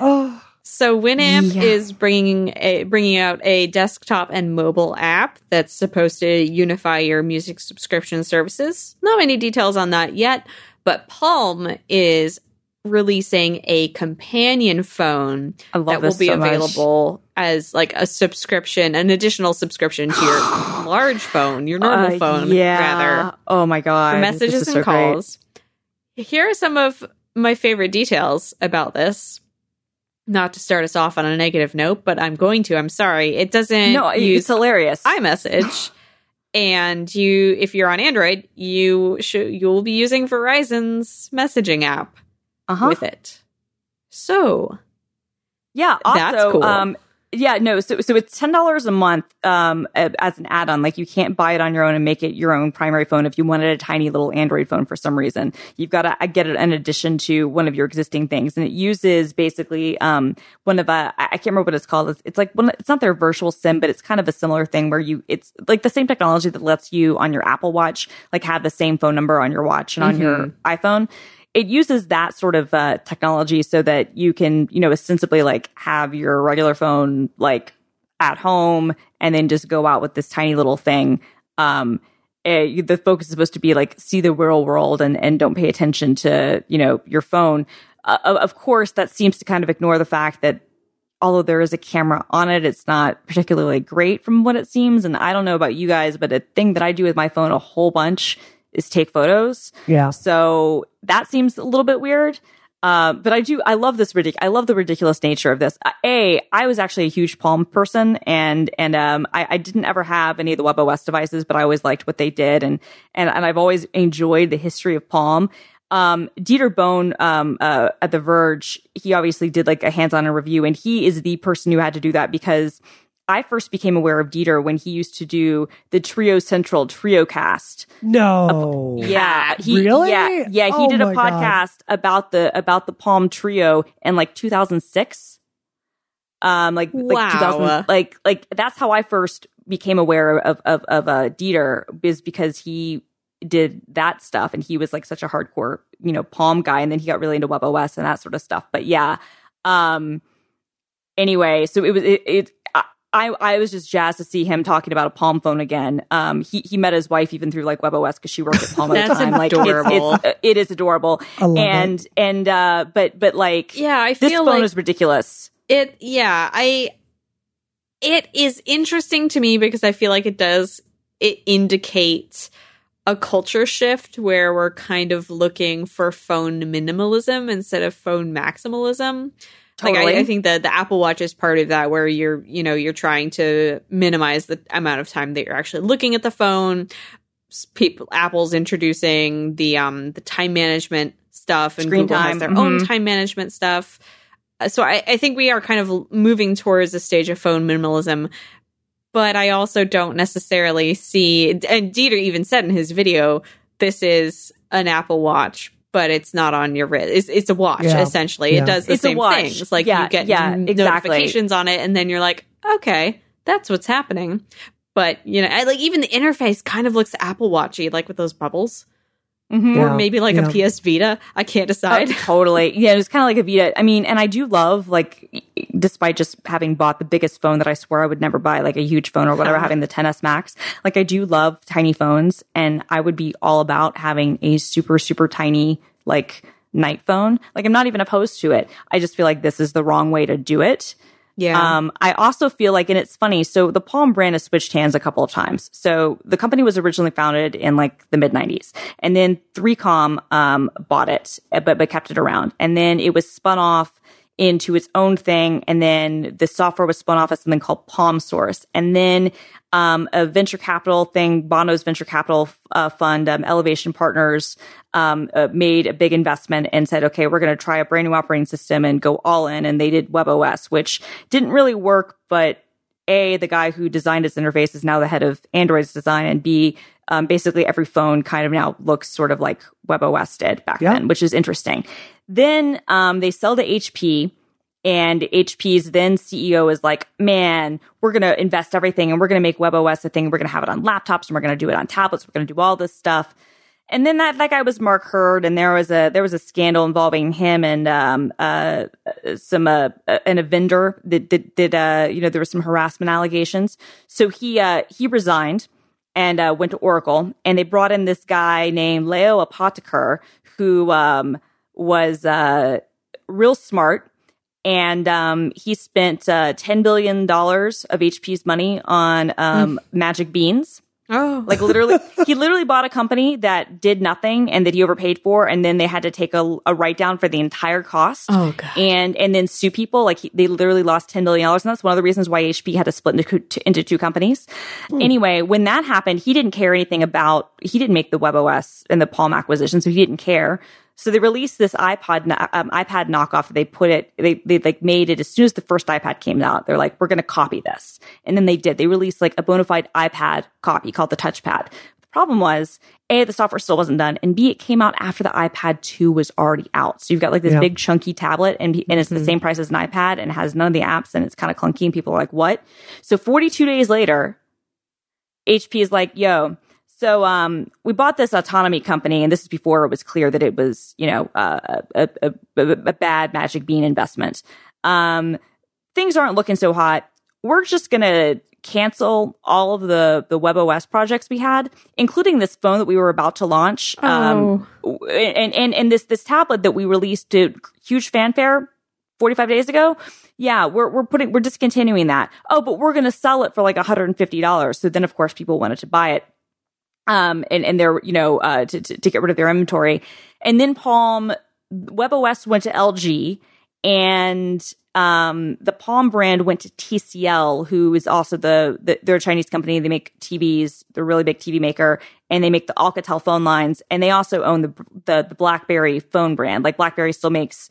Oh, So Winamp Yeah. is bringing a bringing out a desktop and mobile app that's supposed to unify your music subscription services. Not many details on that yet, but Palm is releasing a companion phone that will be so much. available as like a subscription, an additional subscription to your large phone, your normal Uh, phone, yeah. rather Oh my god. for messages and so great. calls. Here are some of my favorite details about this. Not to start us off on a negative note, but I'm going to. I'm sorry. It doesn't No, use it's hilarious. iMessage. and you if you're on Android, you should you'll be using Verizon's messaging app uh-huh. with it. So, Yeah. Also, That's cool. um, yeah, no. So, so it's ten dollars a month um, as an add-on. Like you can't buy it on your own and make it your own primary phone. If you wanted a tiny little Android phone for some reason, you've got to get it in addition to one of your existing things, and it uses basically um, one of a I I can't remember what it's called. It's, it's like one. It's not their virtual sim, but it's kind of a similar thing where you. It's like the same technology that lets you on your Apple Watch like have the same phone number on your watch and on your iPhone it uses that sort of uh, technology so that you can, you know, ostensibly like have your regular phone like at home and then just go out with this tiny little thing. Um, uh, the focus is supposed to be like see the real world and and don't pay attention to you know your phone. Uh, of course, that seems to kind of ignore the fact that although there is a camera on it, it's not particularly great from what it seems. And I don't know about you guys, but a thing that I do with my phone a whole bunch is take photos. Yeah. So that seems a little bit weird. Uh, but I do, I love this ridic, I love the ridiculous nature of this. Uh, a, I was actually a huge Palm person and, and, um, I, I didn't ever have any of the WebOS devices, but I always liked what they did. And, and, and I've always enjoyed the history of Palm. Um, Dieter Bohn, um, uh, at The Verge, he obviously did like a hands-on review and he is the person who had to do that because I first became aware of Dieter when he used to do the TreoCentral Trio Cast. No. Yeah. He, Really? Yeah. Yeah. He Oh did a my God. podcast about the, about the Palm Treo in like 2006. Um, like, like Wow. 2000, like, like that's how I first became aware of, of, of, uh, Dieter is because he did that stuff and he was like such a hardcore, you know, Palm guy. And then he got really into WebOS and that sort of stuff. But yeah. Um, anyway, so it was, it, it I, I was just jazzed to see him talking about a Palm phone again. Um, he, he met his wife even through like WebOS because she worked at Palm at the time. Like adorable. it's, it's, it is adorable. I love and, and, uh, but, but like, Yeah, I feel this feel phone like is ridiculous. it yeah i it is interesting to me because i feel like it does it indicate a culture shift where we're kind of looking for phone minimalism instead of phone maximalism like I, I think that the apple watch is part of that where you're you know you're trying to minimize the amount of time that you're actually looking at the phone. People apple's introducing the um the time management stuff and Screen Google time, has their own mhm. time management stuff. Uh, so I, I think we are kind of moving towards a stage of phone minimalism but i also don't necessarily see and dieter even said in his video this is an apple watch but it's not on your wrist it's, it's a watch Yeah. essentially Yeah. it does the It's a same watch. things like Yeah, you get yeah, n- exactly. notifications on it and then you're like okay that's what's happening but you know I, like even the interface kind of looks apple watchy like with those bubbles Mhm. Yeah. or maybe like yeah. a ps vita i can't Oh, decide totally. Yeah, it was kind of like a Vita. I mean, and I do love like, despite just having bought the biggest phone that I swear I would never buy, like a huge phone or whatever, Uh-huh. having the 10s Max. Like, I do love tiny phones, and I would be all about having a super super tiny like night phone. Like, I'm not even opposed to it. I just feel like this is the wrong way to do it. Yeah Um, I also feel like, and it's funny. So the Palm brand has switched hands a couple of times. So the company was originally founded in like the mid '90s, and then 3Com um, bought it, uh, but but kept it around, and then it was spun off into its own thing, and then the software was spun off as something called PalmSource, and then um, a venture capital thing, Bono's venture capital uh, fund, um, Elevation Partners, um, uh, made a big investment and said, okay, we're going to try a brand new operating system and go all in. And they did WebOS, which didn't really work, but A, the guy who designed its interface is now the head of Android's design, and B, um, basically every phone kind of now looks sort of like WebOS did back Yeah. then, which is interesting. Then um, they sell to HP. And HP's then CEO is like, man, we're going to invest everything and we're going to make WebOS a thing. We're going to have it on laptops and we're going to do it on tablets. We're going to do all this stuff. And then that, that guy was Mark Hurd and there was a, there was a scandal involving him and, um, uh, some, uh, and a vendor that did, uh, you know, there were some harassment allegations. So he, uh, he resigned and, uh, went to Oracle and they brought in this guy named Leo Apotheker who, um, was, uh, real smart and um, he spent uh, ten billion dollars of HP's money on um, magic beans. oh Like literally, he literally bought a company that did nothing and that he overpaid for, and then they had to take a, a write down for the entire cost. Oh, God. And and then sue people. Like he, they literally lost ten billion dollars, and that's one of the reasons why HP had to split into, into two companies. Anyway, when that happened, he didn't care anything about. He didn't make the WebOS and the Palm acquisition, so he didn't care. So they released this iPod um, iPad knockoff. They put it. They they like made it as soon as the first iPad came out. They're like, we're going to copy this, and then they did. They released like a bona fide iPad copy called the Touchpad. The problem was a the software still wasn't done, and b it came out after the iPad two was already out. So you've got like this Yeah. big chunky tablet, and and it's the same price as an iPad, and has none of the apps, and it's kind of clunky, and people are like, what? So 42 days later, HP is like, yo, so um, we bought this autonomy company, and this is before it was clear that it was, you know, uh, a, a, a, bad Magic Bean investment. Um, things aren't looking so hot. We're just gonna cancel all of the the WebOS projects we had, including this phone that we were about to launch, um, and and and this this tablet that we released to huge fanfare 45 days ago. Yeah, we're we're putting we're discontinuing that. Oh, but we're going to sell it for like $150. So then of course people wanted to buy it. Um and and they're, you know, uh to to, to get rid of their inventory. And then Palm WebOS went to LG and um, the Palm brand went to TCL, who is also the, the, they're a Chinese company. They make TVs. They're a really big TV maker, and they make the Alcatel phone lines. And they also own the the, the BlackBerry phone brand. Like BlackBerry still makes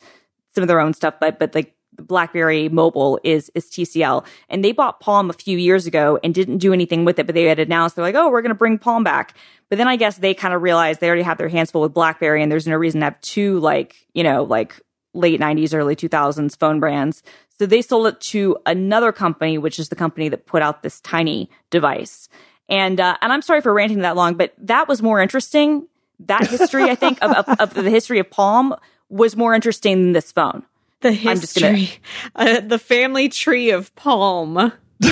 some of their own stuff, but but like BlackBerry Mobile is is TCL, and they bought Palm a few years ago and didn't do anything with it. But they had announced they're like, oh, we're going to bring Palm back. But then I guess they kind of realized they already have their hands full with BlackBerry, and there's no reason to have two like you know like late 90s, early 2000s phone brands. So they sold it to another company, which is the company that put out this tiny device. And uh, and I'm sorry for ranting that long, but that was more interesting. That history, I think, of, of, of, the history of Palm was more interesting than this phone. The history, gonna... uh, the family tree of Palm.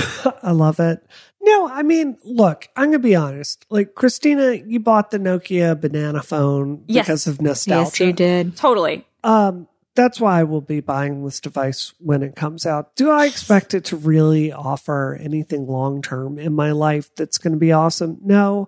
I love it. No, I mean, look, I'm gonna be honest. Like Christina, you bought the Nokia banana phone yes. because of nostalgia. Yes, you did. Totally. Um, that's why I will be buying this device when it comes out. Do I expect it to really offer anything long term in my life that's going to be awesome? No.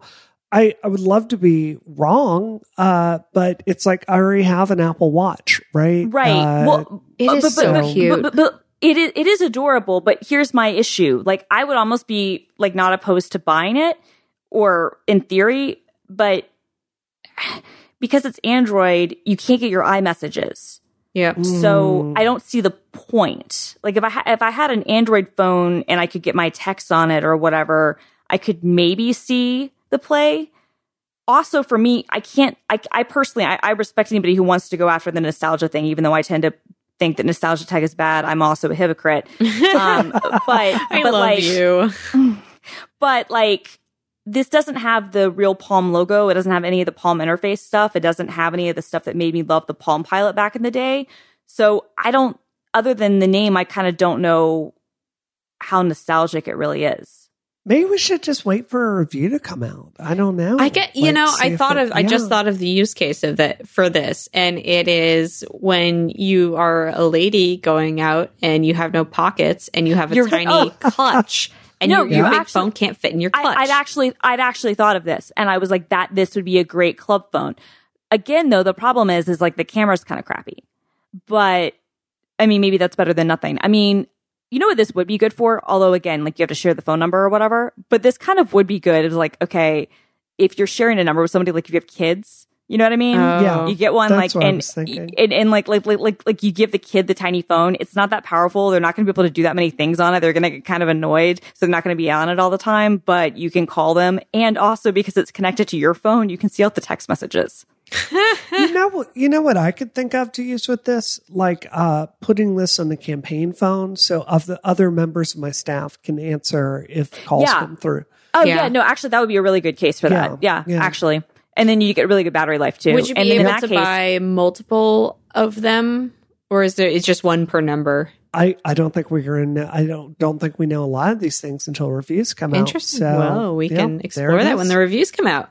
I, I would love to be wrong, uh, but it's like I already have an Apple Watch, right? Right. Uh, well, it is but, so cute. But, but, it is it is adorable, but here's my issue. Like I would almost be like not opposed to buying it, or in theory, but because it's Android, you can't get your iMessages. Yeah. So I don't see the point. Like if I ha- if I had an Android phone and I could get my text on it or whatever, I could maybe see the play. Also, for me, I can't. I, I personally, I, I respect anybody who wants to go after the nostalgia thing, even though I tend to think that nostalgia tag is bad. I'm also a hypocrite. Um, but I but love like, you. But like, this doesn't have the real Palm logo. It doesn't have any of the Palm interface stuff. It doesn't have any of the stuff that made me love the Palm Pilot back in the day. So I don't, other than the name, I kind of don't know how nostalgic it really is. Maybe we should just wait for a review to come out. I don't know. I get, you Like, know, I thought it- of, I just thought of the use case of that for this, and it is when you are a lady going out and you have no pockets and you have a You're- tiny oh. clutch, and No, your, your you big actually- phone can't fit in your clutch. I, I'd actually, I'd actually thought of this, and I was like, that this would be a great club phone. Again, though, the problem is, is like the camera's kind of crappy. But I mean, maybe that's better than nothing. I mean, you know what this would be good for? Although, again, like you have to share the phone number or whatever. But this kind of would be good. It's like, okay, if you're sharing a number with somebody, like if you have kids, you know what I mean? Oh. Yeah. You get one That's like and, and and like like like like like you give the kid the tiny phone. It's not that powerful. They're not going to be able to do that many things on it. They're going to get kind of annoyed, so they're not going to be on it all the time. But you can call them, and also because it's connected to your phone, you can see out the text messages. You know you know what I could think of to use with this? Like uh putting this on the campaign phone so of the other members of my staff can answer if calls Yeah. come through. Oh Yeah. yeah. no, actually, that would be a really good case for that. Yeah, Yeah, yeah. actually, and then you get really good battery life too. Would you and be then able in that to case, buy multiple of them, or is there? It's just one per number. I, I don't think we're in I don't don't think we know a lot of these things until reviews come out. Interesting. So, well, we yeah, can explore that when the reviews come out.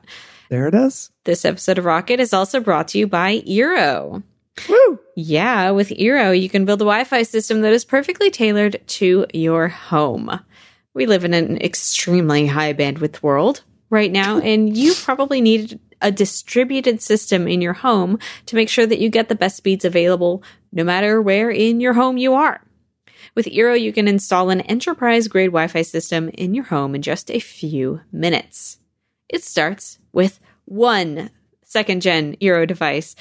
There it is. This episode of Rocket is also brought to you by Eero. Woo! Yeah, with Eero, you can build a Wi Fi system that is perfectly tailored to your home. We live in an extremely high bandwidth world right now, and you probably need a distributed system in your home to make sure that you get the best speeds available no matter where in your home you are. With Eero, you can install an enterprise grade Wi Fi system in your home in just a few minutes. It starts with one second gen Eero device.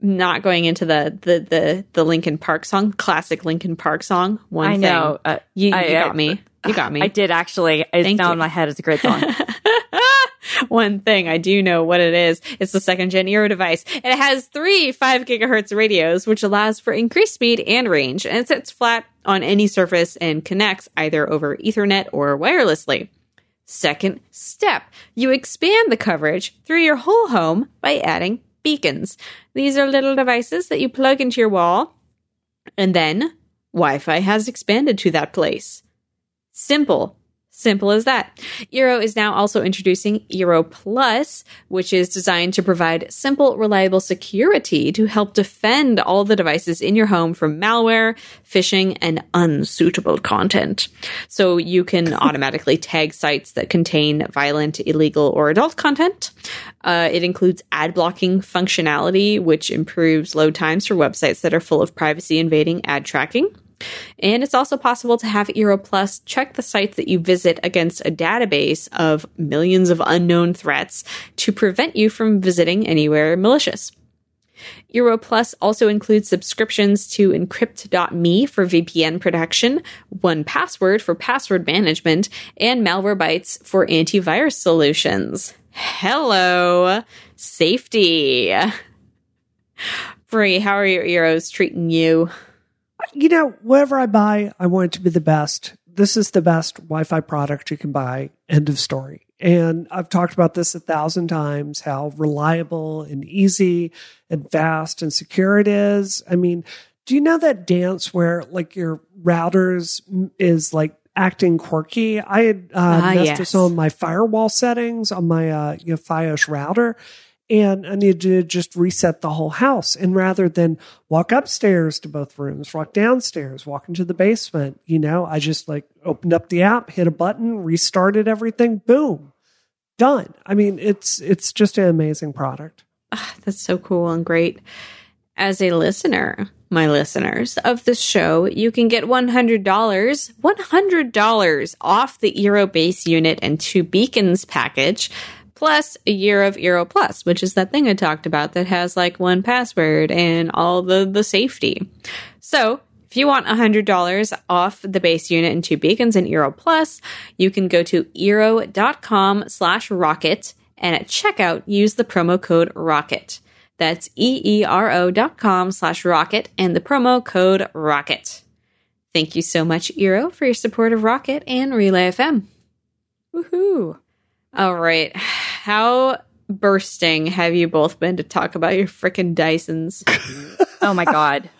Not going into the the the the Linkin Park song, classic Linkin Park song. One I thing. know uh, You, you got I- me. You got me. I did actually. It's Thank now you. in my head. It's a great song. One thing I do know what it is. It's the second gen Eero device. It has three 5 gigahertz radios, which allows for increased speed and range, and it sits flat on any surface and connects either over Ethernet or wirelessly. Second step, you expand the coverage through your whole home by adding beacons. These are little devices that you plug into your wall, and then Wi Fi has expanded to that place. Simple, Simple as that. Eero is now also introducing Eero Plus, which is designed to provide simple, reliable security to help defend all the devices in your home from malware, phishing, and unsuitable content. So you can automatically tag sites that contain violent, illegal, or adult content. Uh, it includes ad blocking functionality, which improves load times for websites that are full of privacy invading ad tracking. And it's also possible to have Eero Plus check the sites that you visit against a database of millions of unknown threats to prevent you from visiting anywhere malicious. Eero Plus also includes subscriptions to Encrypt.me for VPN protection, 1Password for password management, and Malwarebytes for antivirus solutions. Hello, safety. Brie, how are your Eeros treating you? You know, whatever I buy, I want it to be the best. This is the best Wi Fi product you can buy. End of story. And I've talked about this a thousand times how reliable and easy and fast and secure it is. I mean, do you know that dance where like your routers is like acting quirky? I had uh, ah, messed yes. some on my firewall settings on my uh, you know, Fios router and I needed to just reset the whole house. And rather than walk upstairs to both rooms, walk downstairs, walk into the basement, you know, I just like opened up the app, hit a button, restarted everything, boom, done. I mean, it's it's just an amazing product. Oh, that's so cool and great. As a listener, my listeners of the show, you can get $100, $100 off the Eero base unit and two beacons package plus a year of Eero Plus, which is that thing I talked about that has like 1Password and all the, the safety. So if you want $100 off the base unit and two beacons in Eero Plus, you can go to eero.com slash rocket and at checkout use the promo code rocket. That's E-E-R-O dot com slash rocket and the promo code rocket. Thank you so much, Eero, for your support of Rocket and Relay FM. Woohoo! All right. How bursting have you both been to talk about your freaking Dysons? oh my God.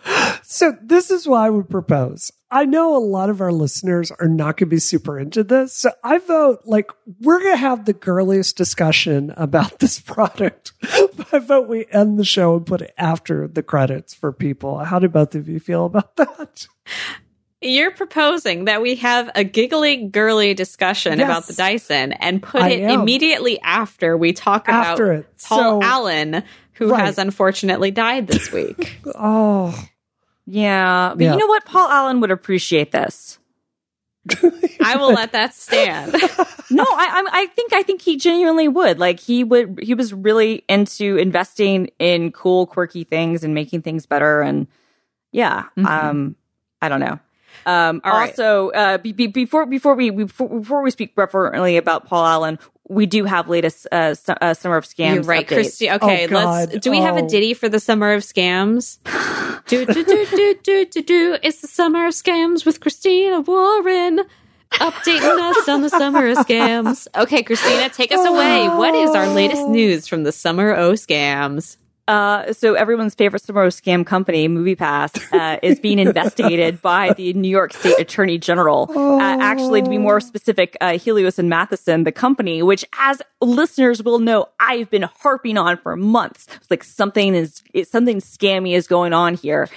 So, this is what I would propose. I know a lot of our listeners are not going to be super into this. So, I vote like we're going to have the girliest discussion about this product. I vote we end the show and put it after the credits for people. How do both of you feel about that? You're proposing that we have a giggly, girly discussion yes, about the Dyson and put I it am. immediately after we talk after about it. Paul so, Allen, who right. has unfortunately died this week. oh. Yeah. But yeah. you know what? Paul Allen would appreciate this. I will let that stand. no, I, I think I think he genuinely would. Like he would. He was really into investing in cool, quirky things and making things better. And yeah, mm-hmm. um, I don't know. Um, also, right. uh, be, be, before before we before, before we speak referently about Paul Allen, we do have latest uh, su- uh, summer of scams. You're right, Christy. Okay, oh, let's. Do we oh. have a oh. ditty for the summer of scams? do do do do do do do. It's the summer of scams with Christina Warren. Updating us on the summer of scams. Okay, Christina, take us away. What is our latest news from the summer o scams? Uh, so everyone's favorite summer scam company, MoviePass, uh, is being investigated by the New York State Attorney General. Uh, actually, to be more specific, uh, Helios and Matheson, the company, which, as listeners will know, I've been harping on for months. It's like something is something scammy is going on here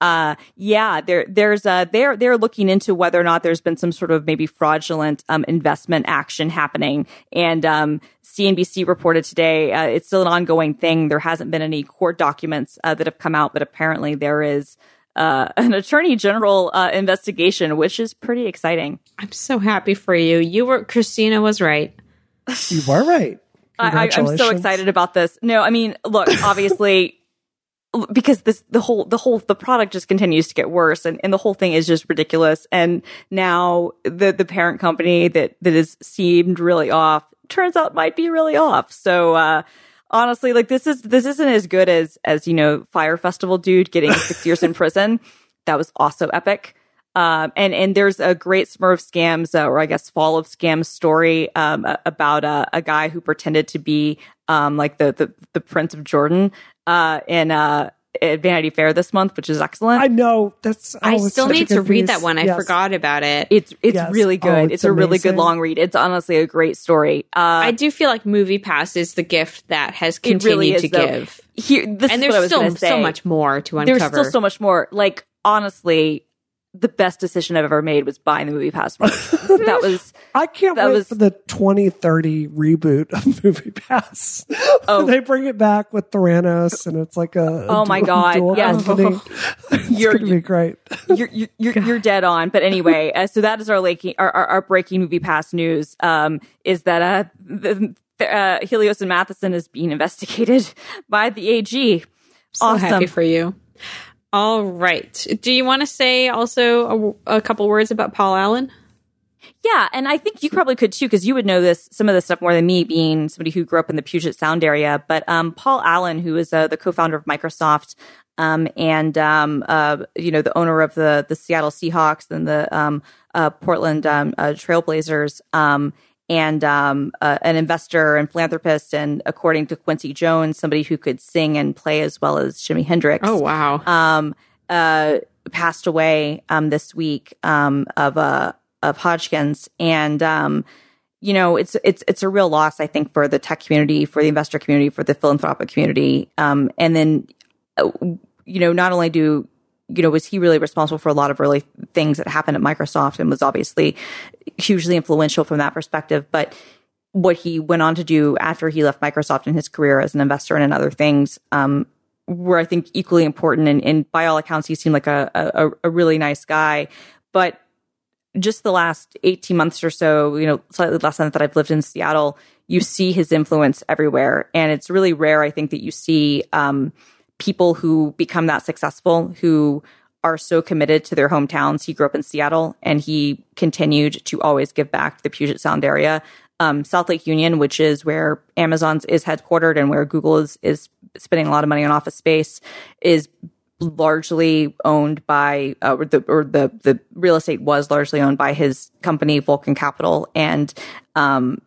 uh, yeah, there, there's a, they're, they're looking into whether or not there's been some sort of maybe fraudulent, um, investment action happening. And, um, CNBC reported today, uh, it's still an ongoing thing. There hasn't been any court documents, uh, that have come out, but apparently there is, uh, an attorney general, uh, investigation, which is pretty exciting. I'm so happy for you. You were, Christina was right. You were right. I, I'm so excited about this. No, I mean, look, obviously, because this the whole the whole the product just continues to get worse and, and the whole thing is just ridiculous. And now the the parent company that that has seemed really off turns out might be really off. So uh honestly like this is this isn't as good as as you know Fyre Festival dude getting six years in prison. That was also epic. Um, and and there's a great Smurf of scams, uh, or I guess fall of scams story um, about uh, a guy who pretended to be um, like the, the the Prince of Jordan, uh, and uh, at Vanity Fair this month, which is excellent. I know that's. I oh, it's still need to good read piece. that one. I Yes. forgot about it. it's it's Yes. really Oh, good. it's it's, a really good long read. It's honestly a great story. Uh, I do feel like MoviePass is the gift that has continued really is to though. give. Here, this And is what I there's was still say. so much more to uncover. There's still so much more. Like honestly, the best decision I've ever made was buying the movie pass. that was I can't That wait was- for the 2030 reboot of MoviePass. Oh. they bring it back with Theranos, and it's like a Oh my dual- God, yes. company. it's You're- gonna be great. you're you're you're, you're dead on. But anyway, uh, so that is our, like, our, our our breaking movie pass news. Um, is that uh, the, uh Helios and Matheson is being investigated by the AG. so awesome. happy for you. All right. Do you want to say also a, a couple words about Paul Allen? Yeah, and I think you probably could too, because you would know this some of this stuff more than me, being somebody who grew up in the Puget Sound area. But um, Paul Allen, who is uh, the co-founder of Microsoft, um, and um, uh, you know the owner of the the Seattle Seahawks and the um, uh, Portland um, uh, Trailblazers, um, and um, uh, an investor and philanthropist, and according to Quincy Jones, somebody who could sing and play as well as Jimi Hendrix Oh, wow. um, uh, passed away um, this week um, of uh, of Hodgkin's, and um, you know it's it's it's a real loss, I think, for the tech community, for the investor community, for the philanthropic community, um, and then uh, you know not only do you know was he really responsible for a lot of really things that happened at Microsoft and was obviously hugely influential from that perspective, but what he went on to do after he left Microsoft in his career as an investor and in other things um, were, I think, equally important. And, and by all accounts, he seemed like a, a, a really nice guy. But just the last 18 months or so, you know, slightly less than that I've lived in Seattle, you see his influence everywhere. And it's really rare, I think, that you see um, people who become that successful who are so committed to their hometowns. He grew up in Seattle and he continued to always give back to the Puget Sound area. Um, South Lake Union, which is where Amazon's is headquartered and where Google is is spending a lot of money on office space, is largely owned by uh, or the or the the real estate was largely owned by his company Vulcan Capital and um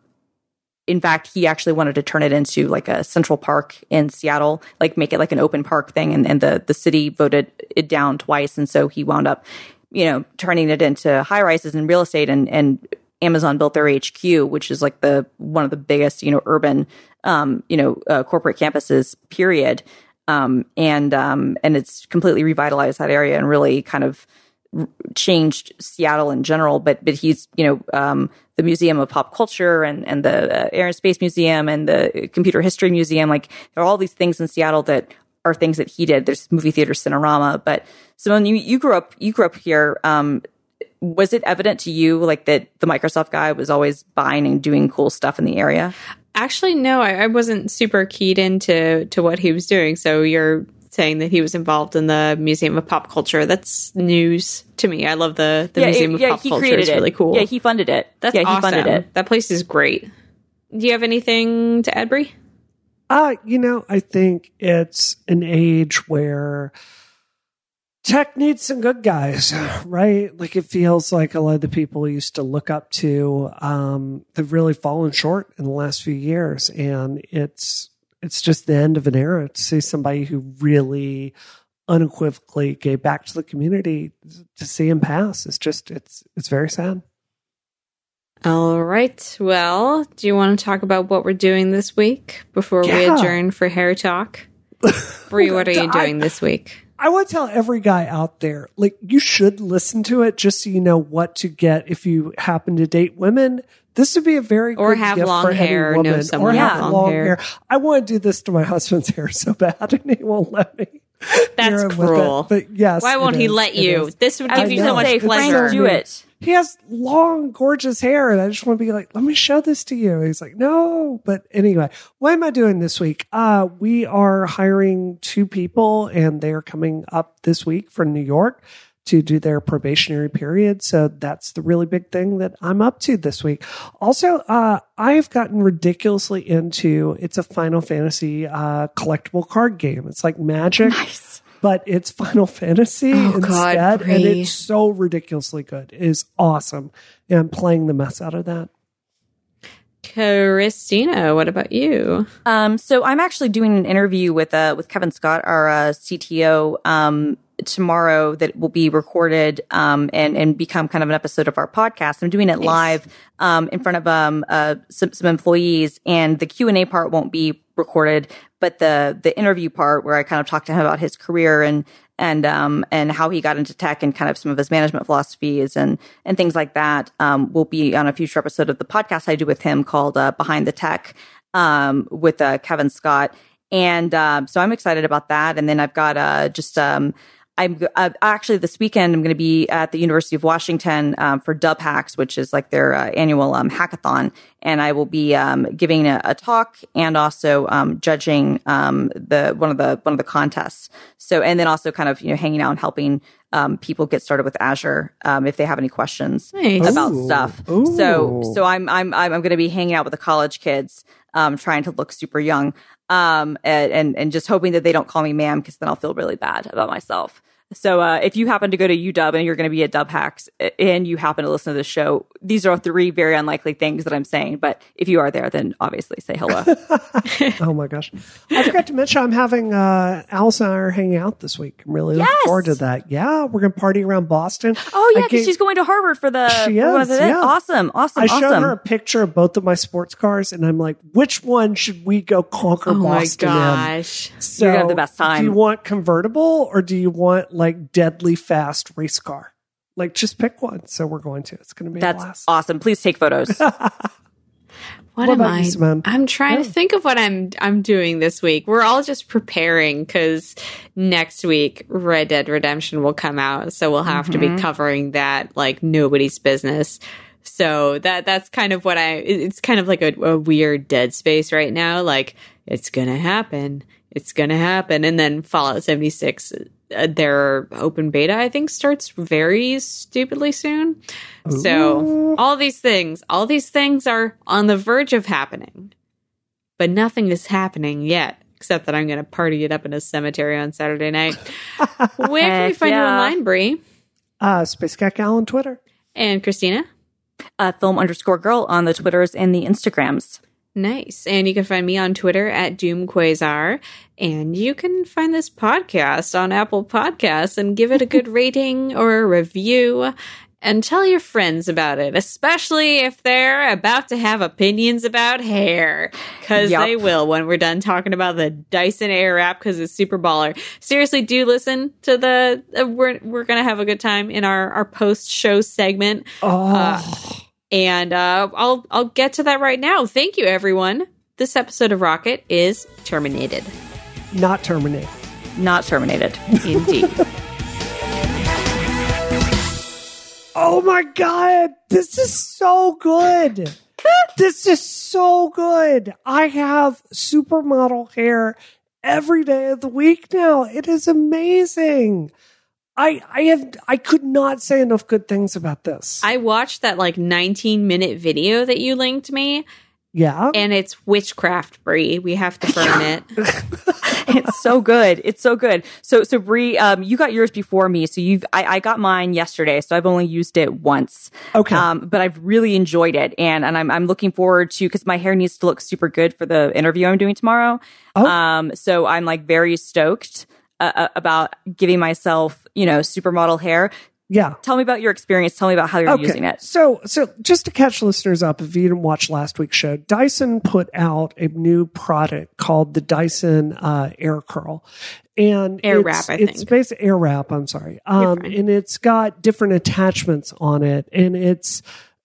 in fact he actually wanted to turn it into like a central park in Seattle like make it like an open park thing and, and the the city voted it down twice and so he wound up you know turning it into high rises and real estate and and Amazon built their HQ which is like the one of the biggest you know urban um you know uh, corporate campuses period. Um, and um, and it's completely revitalized that area and really kind of changed Seattle in general. But but he's you know um, the Museum of Pop Culture and and the uh, Air and Space Museum and the Computer History Museum. Like there are all these things in Seattle that are things that he did. There's movie theater Cinerama. But Simone, you you grew up you grew up here. Um, was it evident to you like that the Microsoft guy was always buying and doing cool stuff in the area? Actually, no, I, I wasn't super keyed into to what he was doing. So you're saying that he was involved in the Museum of Pop Culture. That's news to me. I love the, the Museum it- of yeah, Pop he Culture. created It's it. really cool. Yeah, he funded it. That's yeah, he awesome. funded it. That place is great. Do you have anything to add, Brie? Uh, you know, I think it's an age where tech needs some good guys, right? Like it feels like a lot of the people we used to look up to um, have really fallen short in the last few years, and it's it's just the end of an era to see somebody who really unequivocally gave back to the community to see him pass. It's just it's it's very sad. All right. Well, do you want to talk about what we're doing this week before we adjourn for hair talk? Brie, what are you I- doing this week? I want to tell every guy out there, like you should listen to it just so you know what to get if you happen to date women. This would be a very Or good have gift long for any hair, know woman, someone or have long long hair. hair. I want to do this to my husband's hair so bad, and he won't let me. That's hear him with cruel. But yes, Why won't he is. let you? This would give was you know. so much say, Frank, pleasure. so do it. He has long, gorgeous hair, and I just want to be like, let me show this to you. He's like, no. But anyway, what am I doing this week? Uh, we are hiring two people, and they're coming up this week from New York to do their probationary period. So that's the really big thing that I'm up to this week. Also, uh, I've gotten ridiculously into it's a Final Fantasy uh, collectible card game. It's like Magic Nice. But it's Final Fantasy Oh, God, instead, and it's so ridiculously good. It is awesome, and I'm playing the mess out of that. Christina, what about you? Um, so I'm actually doing an interview with uh with Kevin Scott, our uh, CTO, um, tomorrow that will be recorded um, and and become kind of an episode of our podcast. I'm doing it nice. live um, in front of um, uh, some, some employees, and the Q and A part won't be recorded, but the the interview part where I kind of talk to him about his career and and um and how he got into tech and kind of some of his management philosophies and and things like that um will be on a future episode of the podcast I do with him called uh, Behind the Tech um with uh, Kevin Scott and um, so I'm excited about that and then I've got uh just um I'm uh, actually this weekend. I'm going to be at the University of Washington um, for DubHacks, which is like their uh, annual um, hackathon, and I will be um, giving a, a, talk and also um, judging um, the one of the one of the contests. So, and then also kind of you know hanging out and helping um, people get started with Azure if they have any questions nice. about Ooh. stuff. Ooh. So, so I'm I'm I'm, I'm going to be hanging out with the college kids, trying to look super young um, and, and, and just hoping that they don't call me ma'am because then I'll feel really bad about myself. So uh, if you happen to go to UW and you're going to be at DubHacks and you happen to listen to the show, these are three very unlikely things that I'm saying. But if you are there, then obviously say hello. oh my gosh! I forgot to mention I'm having uh, Allison and I are hanging out this week. I'm really yes! looking forward to that. Yeah, we're going to party around Boston. Oh yeah, because she's going to Harvard for the. She is. Yeah. Awesome, awesome. I awesome. showed her a picture of both of my sports cars, and I'm like, which one should we go conquer oh Boston? Oh my gosh! In? So, you're gonna have the best time. Do you want convertible or do you want like deadly fast race car. Like just pick one. So we're going to. It's going to be That's awesome. Please take photos. What, what am I? You, I'm trying yeah. to think of what I'm I'm doing this week. We're all just preparing because next week Red Dead Redemption will come out, so we'll have mm-hmm. to be mm-hmm. covering that like nobody's business. So that that's kind of what I. It's kind of like a, a weird dead space right now. Like it's gonna happen. It's gonna happen, and then Fallout 76 uh, their open beta i think starts very stupidly soon. Ooh. so all these things all these things are on the verge of happening but nothing is happening yet except that i'm going to party it up in a cemetery on saturday night. Where can we find yeah. you online brie? Uh space cat gal on twitter. And christina? Uh, film underscore girl on the twitters and the instagrams Nice. And you can find me on Twitter at Doom Quasar. And you can find this podcast on Apple Podcasts and give it a good rating or a review and tell your friends about it, especially if they're about to have opinions about hair. Cause yep. they will when we're done talking about the Dyson Airwrap because it's super baller. Seriously, do listen to the, uh, we're, we're going to have a good time in our, our post show segment. Oh. Uh, and uh, I'll I'll get to that right now. Thank you, everyone. This episode of Rocket is terminated. Not terminated. Not terminated. Indeed. oh my god, this is so good. this is so good. I have supermodel hair every day of the week now. It is amazing. I I have I could not say enough good things about this. I watched that like 19 minute video that you linked me. Yeah. And it's witchcraft, Brie. We have to burn it. it's so good. It's so good. So so Brie, um, you got yours before me. So you've I, I got mine yesterday, so I've only used it once. Okay. Um, but I've really enjoyed it and and I'm I'm looking forward to because my hair needs to look super good for the interview I'm doing tomorrow. Oh. Um, so I'm like very stoked. Uh, uh, about giving myself, you know, supermodel hair. Yeah. Tell me about your experience. Tell me about how you're okay. using it. So, so just to catch listeners up, if you didn't watch last week's show, Dyson put out a new product called the Dyson uh, Air Curl. And air it's, wrap, I it's think. basically air wrap. I'm sorry. Um, and it's got different attachments on it and it's,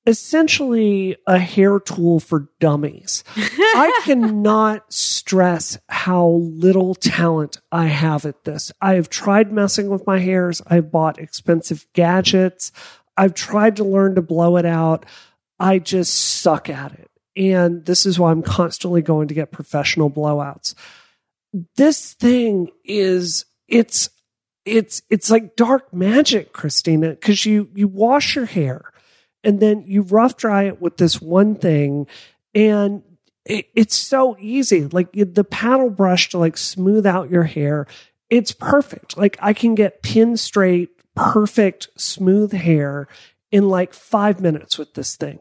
essentially a hair tool for dummies. I cannot stress how little talent I have at this. I have tried messing with my hairs. I've bought expensive gadgets. I've tried to learn to blow it out. I just suck at it. And this is why I'm constantly going to get professional blowouts. This thing is, it's, it's, it's like dark magic, Christina, because you, you wash your hair and then you rough dry it with this one thing and it, it's so easy like the paddle brush to like smooth out your hair it's perfect like i can get pin straight perfect smooth hair in like five minutes with this thing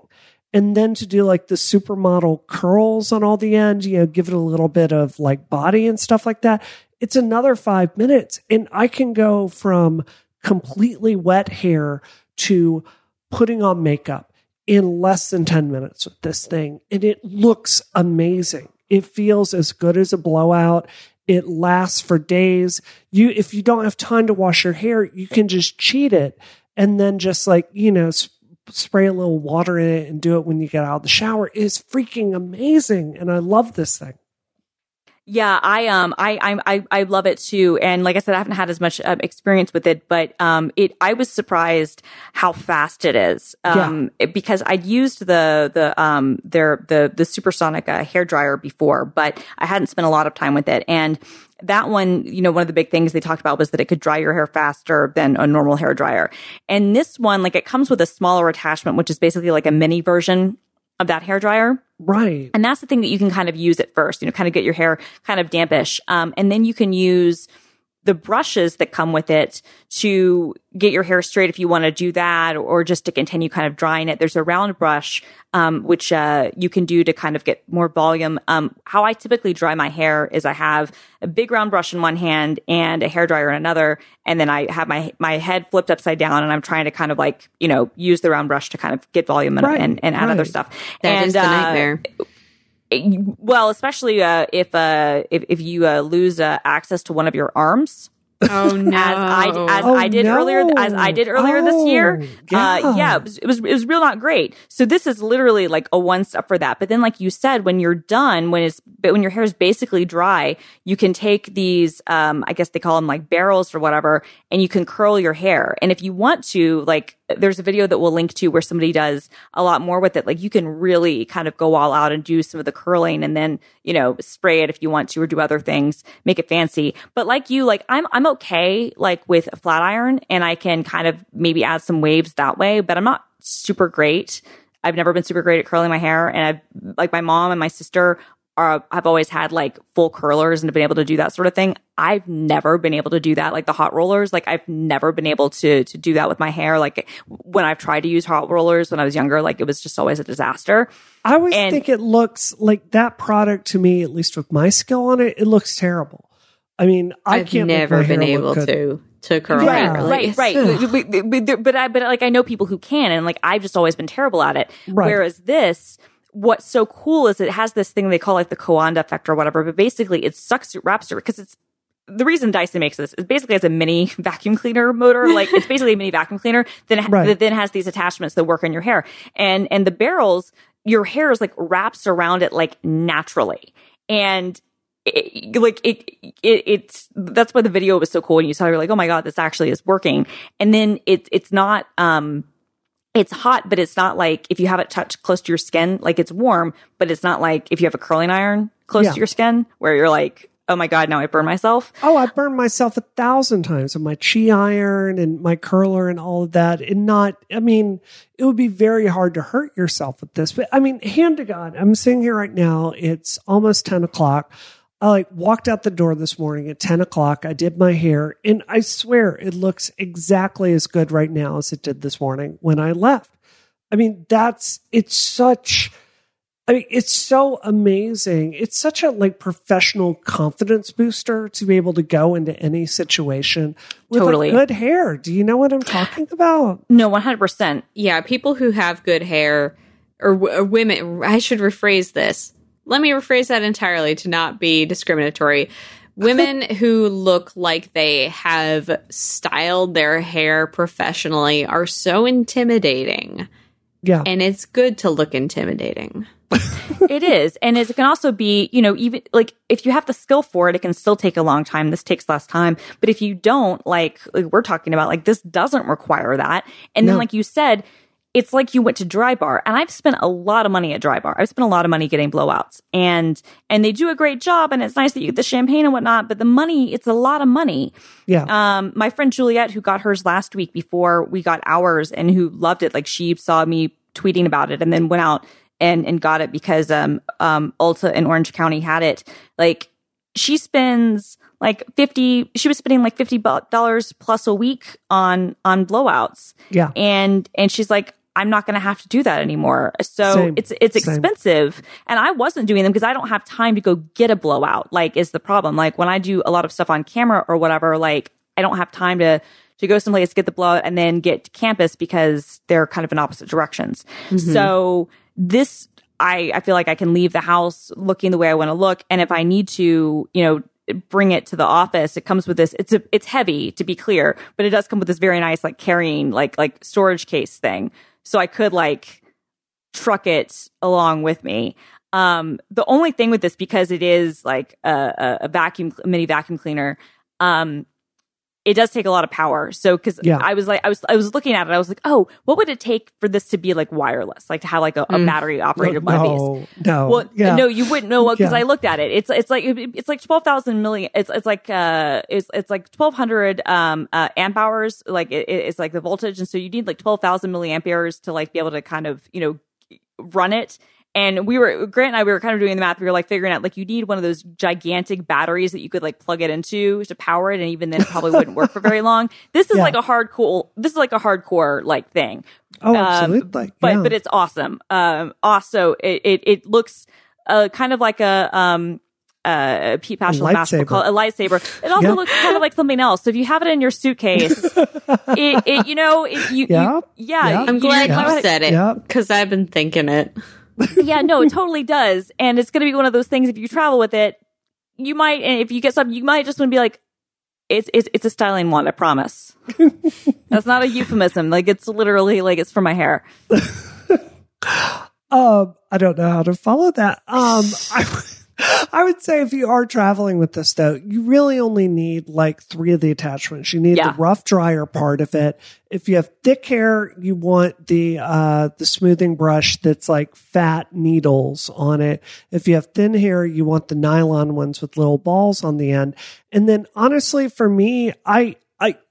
and then to do like the supermodel curls on all the ends, you know, give it a little bit of like body and stuff like that. It's another five minutes. And I can go from completely wet hair to putting on makeup in less than 10 minutes with this thing. And it looks amazing. It feels as good as a blowout. It lasts for days. You, if you don't have time to wash your hair, you can just cheat it and then just like, you know, sp- spray a little water in it and do it when you get out of the shower It is freaking amazing. And I love this thing. Yeah, I um, I I I love it too, and like I said, I haven't had as much uh, experience with it, but um, it I was surprised how fast it is, um, yeah. because I'd used the the um their the the supersonic uh, hair dryer before, but I hadn't spent a lot of time with it, and that one, you know, one of the big things they talked about was that it could dry your hair faster than a normal hair dryer. And this one, like it comes with a smaller attachment, which is basically like a mini version of that hair dryer. Right. And that's the thing that you can kind of use at first, you know, kind of get your hair kind of dampish. Um, and then you can use the brushes that come with it to get your hair straight if you want to do that or just to continue kind of drying it. There's a round brush, um, which, uh, you can do to kind of get more volume. Um, how I typically dry my hair is I have a big round brush in one hand and a hair dryer in another. And then I have my, my head flipped upside down and I'm trying to kind of like, you know, use the round brush to kind of get volume and, right, and, and, add right. other stuff. That and, is the uh, nightmare. Well, especially uh, if uh, if if you uh, lose uh, access to one of your arms. Oh no! As I as Oh, I did no. earlier as I did earlier this year, Oh, yeah. uh, yeah, it was, it was it was real not great. So this is literally like a one step for that. But then, like you said, when you're done, when it's but when your hair is basically dry, you can take these, um, I guess they call them like barrels or whatever, and you can curl your hair. And if you want to, like there's a video that we'll link to where somebody does a lot more with it. Like you can really kind of go all out and do some of the curling and then, you know, spray it if you want to or do other things, make it fancy. But like you, like I'm, I'm okay like with a flat iron and I can kind of maybe add some waves that way, but I'm not super great. I've never been super great at curling my hair and I've like my mom and my sister are, I've always had like full curlers and been able to do that sort of thing. I've never been able to do that, like the hot rollers. Like I've never been able to to do that with my hair. Like when I've tried to use hot rollers when I was younger, like it was just always a disaster. I always And- think it looks like that product to me, at least with my skill on it, it looks terrible. I mean, I I've can't never been able to to curl Yeah. hair. right, right. but, but, but, but I, but like I know people who can, and like I've just always been terrible at it. Right. Whereas this, what's so cool is it has this thing they call like the Coanda effect or whatever. But basically, it sucks, it wraps because it's the reason Dyson makes this is basically as a mini vacuum cleaner motor. Like it's basically a mini vacuum cleaner that, Right. that then has these attachments that work on your hair. And and the barrels, your hair is like wraps around it like naturally. And it, like it, it, it's that's why the video was so cool. And you saw you're like, oh my god, this actually is working. And then it's it's not um it's hot, but it's not like if you have it touched close to your skin, like it's warm, but it's not like if you have a curling iron close Yeah. to your skin where you're like, oh my god, now I burn myself. Oh, I burned myself a thousand times with my chi iron and my curler and all of that. And not, I mean, it would be very hard to hurt yourself with this. But I mean, hand to God, I'm sitting here right now. It's almost 10 o'clock. I like walked out the door this morning at 10 o'clock. I did my hair and I swear it looks exactly as good right now as it did this morning when I left. I mean, that's, it's such, I mean, it's so amazing. It's such a like professional confidence booster to be able to go into any situation with Totally. good hair. Do you know what I'm talking about? No, one hundred percent. yeah, people who have good hair or, or women, I should rephrase this. Let me rephrase that entirely to not be discriminatory. Women who look like they have styled their hair professionally are so intimidating, Yeah. and it's good to look intimidating. it is. And it can also be, you know, even like if you have the skill for it, it can still take a long time. This takes less time. But if you don't, like, like we're talking about, like this doesn't require that. And then, like you said, it's like you went to Drybar and I've spent a lot of money at Drybar. I've spent a lot of money getting blowouts and, and they do a great job and it's nice that you get the champagne and whatnot, but the money, it's a lot of money. yeah. Um, my friend Juliet, who got hers last week before we got ours and who loved it, like she saw me tweeting about it and then went out and, and got it because, um, um, Ulta in Orange County had it. Like she spends like 50, she was spending like $50 plus a week on, on blowouts. yeah. And, and she's like, I'm not going to have to do that anymore. So Same. it's it's Same. expensive, and I wasn't doing them because I don't have time to go get a blowout. Like, is the problem? Like when I do a lot of stuff on camera or whatever, like I don't have time to to go someplace get the blowout and then get to campus because they're kind of in opposite directions. Mm-hmm. So this I, I feel like I can leave the house looking the way I want to look. And if I need to, you know, bring it to the office, it comes with this, it's a, it's heavy to be clear, but it does come with this very nice, like carrying, like, like storage case thing. So I could like truck it along with me. Um, the only thing with this, because it is like a, a, vacuum, mini vacuum cleaner, um, it does take a lot of power. So, because Yeah. I was like, I was, I was looking at it, I was like, oh, what would it take for this to be like wireless, like to have like a, a battery operated one of these? no, no, Well, yeah. no, you wouldn't know because Yeah. I looked at it. It's it's like it's like twelve thousand million. It's it's like uh it's it's like twelve hundred um uh, amp hours. Like it, it's like the voltage, and so you need like twelve thousand milliamperes to like be able to kind of you know run it. And we were Grant and I we were kind of doing the math. We were like figuring out like you need one of those gigantic batteries that you could like plug it into to power it, and even then it probably wouldn't work for very long. This is Yeah. like a hardcore. This is like a hardcore like thing. oh, Um, absolutely. but yeah. but it's awesome. Um, also, it it, it looks uh, kind of like a um uh, Pete Passion lightsaber. call it a lightsaber. It also Yeah. looks kind of like something else. So if you have it in your suitcase, it, it you know it, you, Yeah. you yeah. Yeah. I'm glad you- you said it Yeah. because I've been thinking it. Yeah, no, it totally does, and it's going to be one of those things. If you travel with it, you might, and if you get something, you might just want to be like, it's it's it's a styling wand. I promise. That's not a euphemism. Like it's literally like it's for my hair. Um, I don't know how to follow that. Um, I, I would say if you are traveling with this though, you really only need like three of the attachments. You need Yeah. the rough dryer part of it. If you have thick hair, you want the, uh, the smoothing brush that's like fat needles on it. If you have thin hair, you want the nylon ones with little balls on the end. And then honestly, for me, I, I,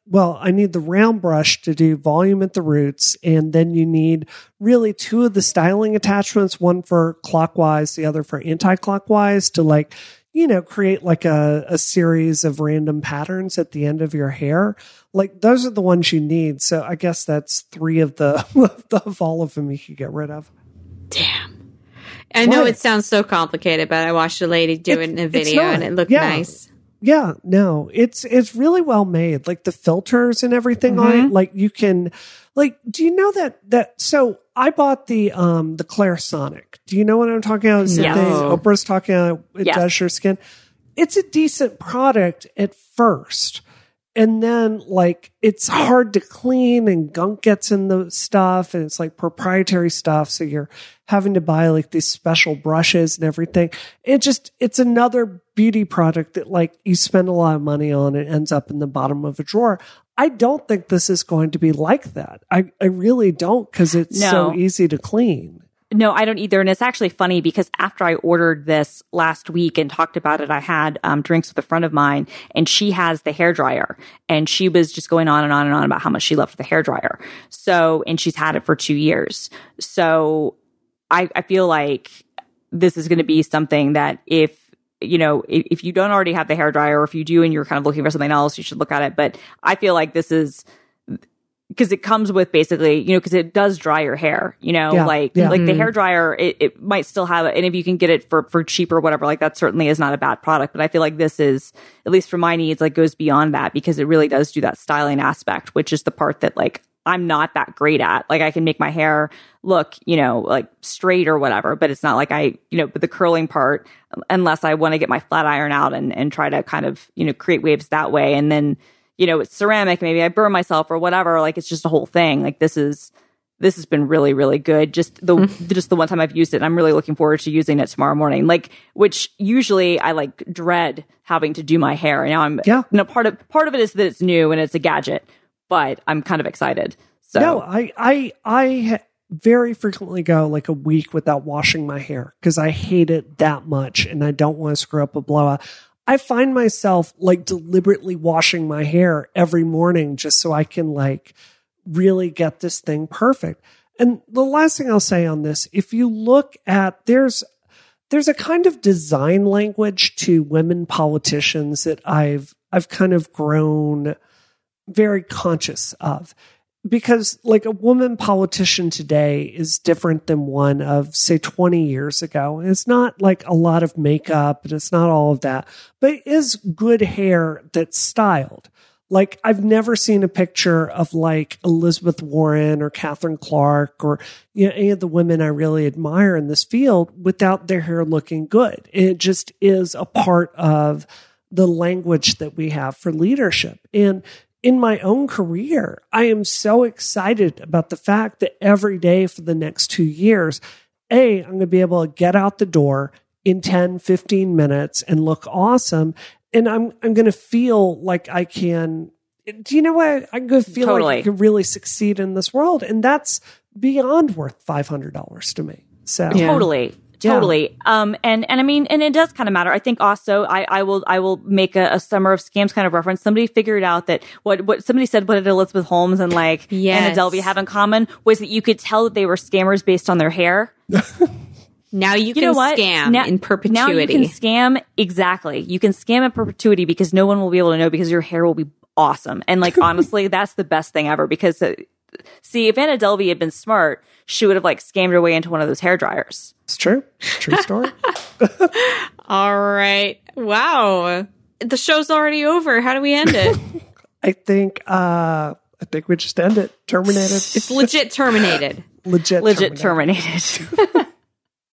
well, I need the round brush to do volume at the roots. And then you need really two of the styling attachments, one for clockwise, the other for anti-clockwise to like, you know, create like a, a series of random patterns at the end of your hair. Like those are the ones you need. So I guess that's three of the, of all of them you could get rid of. Damn. I know What? it sounds so complicated, but I watched a lady do it in a video and it looked Yeah. nice. Yeah, no, it's it's really well made. Like the filters and everything on it. Like you can, like, do you know that that? So I bought the um the Clarisonic. Do you know what I'm talking about? Is thing Oprah's talking about? It Yes. does your skin. It's a decent product at first. And then like it's hard to clean and gunk gets in the stuff and it's like proprietary stuff. So you're having to buy like these special brushes and everything. It just, it's another beauty product that like you spend a lot of money on and ends up in the bottom of a drawer. I don't think this is going to be like that. I, I really don't because it's so easy to clean. No, I don't either. And it's actually funny because after I ordered this last week and talked about it, I had um, drinks with a friend of mine and she has the hair dryer and she was just going on and on and on about how much she loved the hair dryer. So, and she's had it for two years. So I, I feel like this is going to be something that if, you know, if, if you don't already have the hair dryer or if you do and you're kind of looking for something else, you should look at it. But I feel like this is, because it comes with basically, you know, because it does dry your hair, you know, Yeah, like yeah. like the mm-hmm. hair dryer, it, it might still have it, and if you can get it for for cheap or whatever, like that certainly is not a bad product. But I feel like this is, at least for my needs, like goes beyond that because it really does do that styling aspect, which is the part that like I'm not that great at. Like I can make my hair look, you know, like straight or whatever, but it's not like I, you know, but the curling part, unless I want to get my flat iron out and and try to kind of you know create waves that way, and then you know, it's ceramic, maybe I burn myself or whatever. Like it's just a whole thing. Like this is this has been really, really good. Just the just the one time I've used it, and I'm really looking forward to using it tomorrow morning. Like which usually I like dread having to do my hair. And now I'm Yeah. no part of part of it is that it's new and it's a gadget, but I'm kind of excited. So No, I, I, I very frequently go like a week without washing my hair because I hate it that much and I don't want to screw up a blowout. I find myself like deliberately washing my hair every morning just so I can like really get this thing perfect. And the last thing I'll say on this, if you look at there's there's a kind of design language to women politicians that I've I've kind of grown very conscious of. Because like a woman politician today is different than one of say 20 years ago. It's not like a lot of makeup and it's not all of that but it is good hair that's styled. Like i've never seen a picture of like elizabeth warren or katherine clark or you know, any of the women i really admire in this field without their hair looking good. It just is a part of the language that we have for leadership. And in my own career, I am so excited about the fact that every day for the next two years, A, I'm going to be able to get out the door in 10, 15 minutes and look awesome. And I'm, I'm going to feel like I can, do you know what? I'm going to feel Totally. like I can really succeed in this world. And that's beyond worth $500 to me. So, Yeah. Totally. Yeah. Totally. Um, and, and I mean, and it does kind of matter. I think also, I, I will, I will make a, a summer of scams kind of reference. Somebody figured out that what, what somebody said, what did Elizabeth Holmes and like Yes. Anna Delvey have in common was that you could tell that they were scammers based on their hair. Now you, You can scam now, in perpetuity. Now you can scam exactly. You can scam in perpetuity because no one will be able to know because your hair will be awesome. And like honestly, that's the best thing ever because uh, see, if Anna Delvey had been smart, she would have like scammed her way into one of those hair dryers. it's true. True story. All right. Wow. The show's already over. How do we end it? I think, uh, I think we just end it. Terminated. it's legit terminated. legit. Legit terminated. terminated.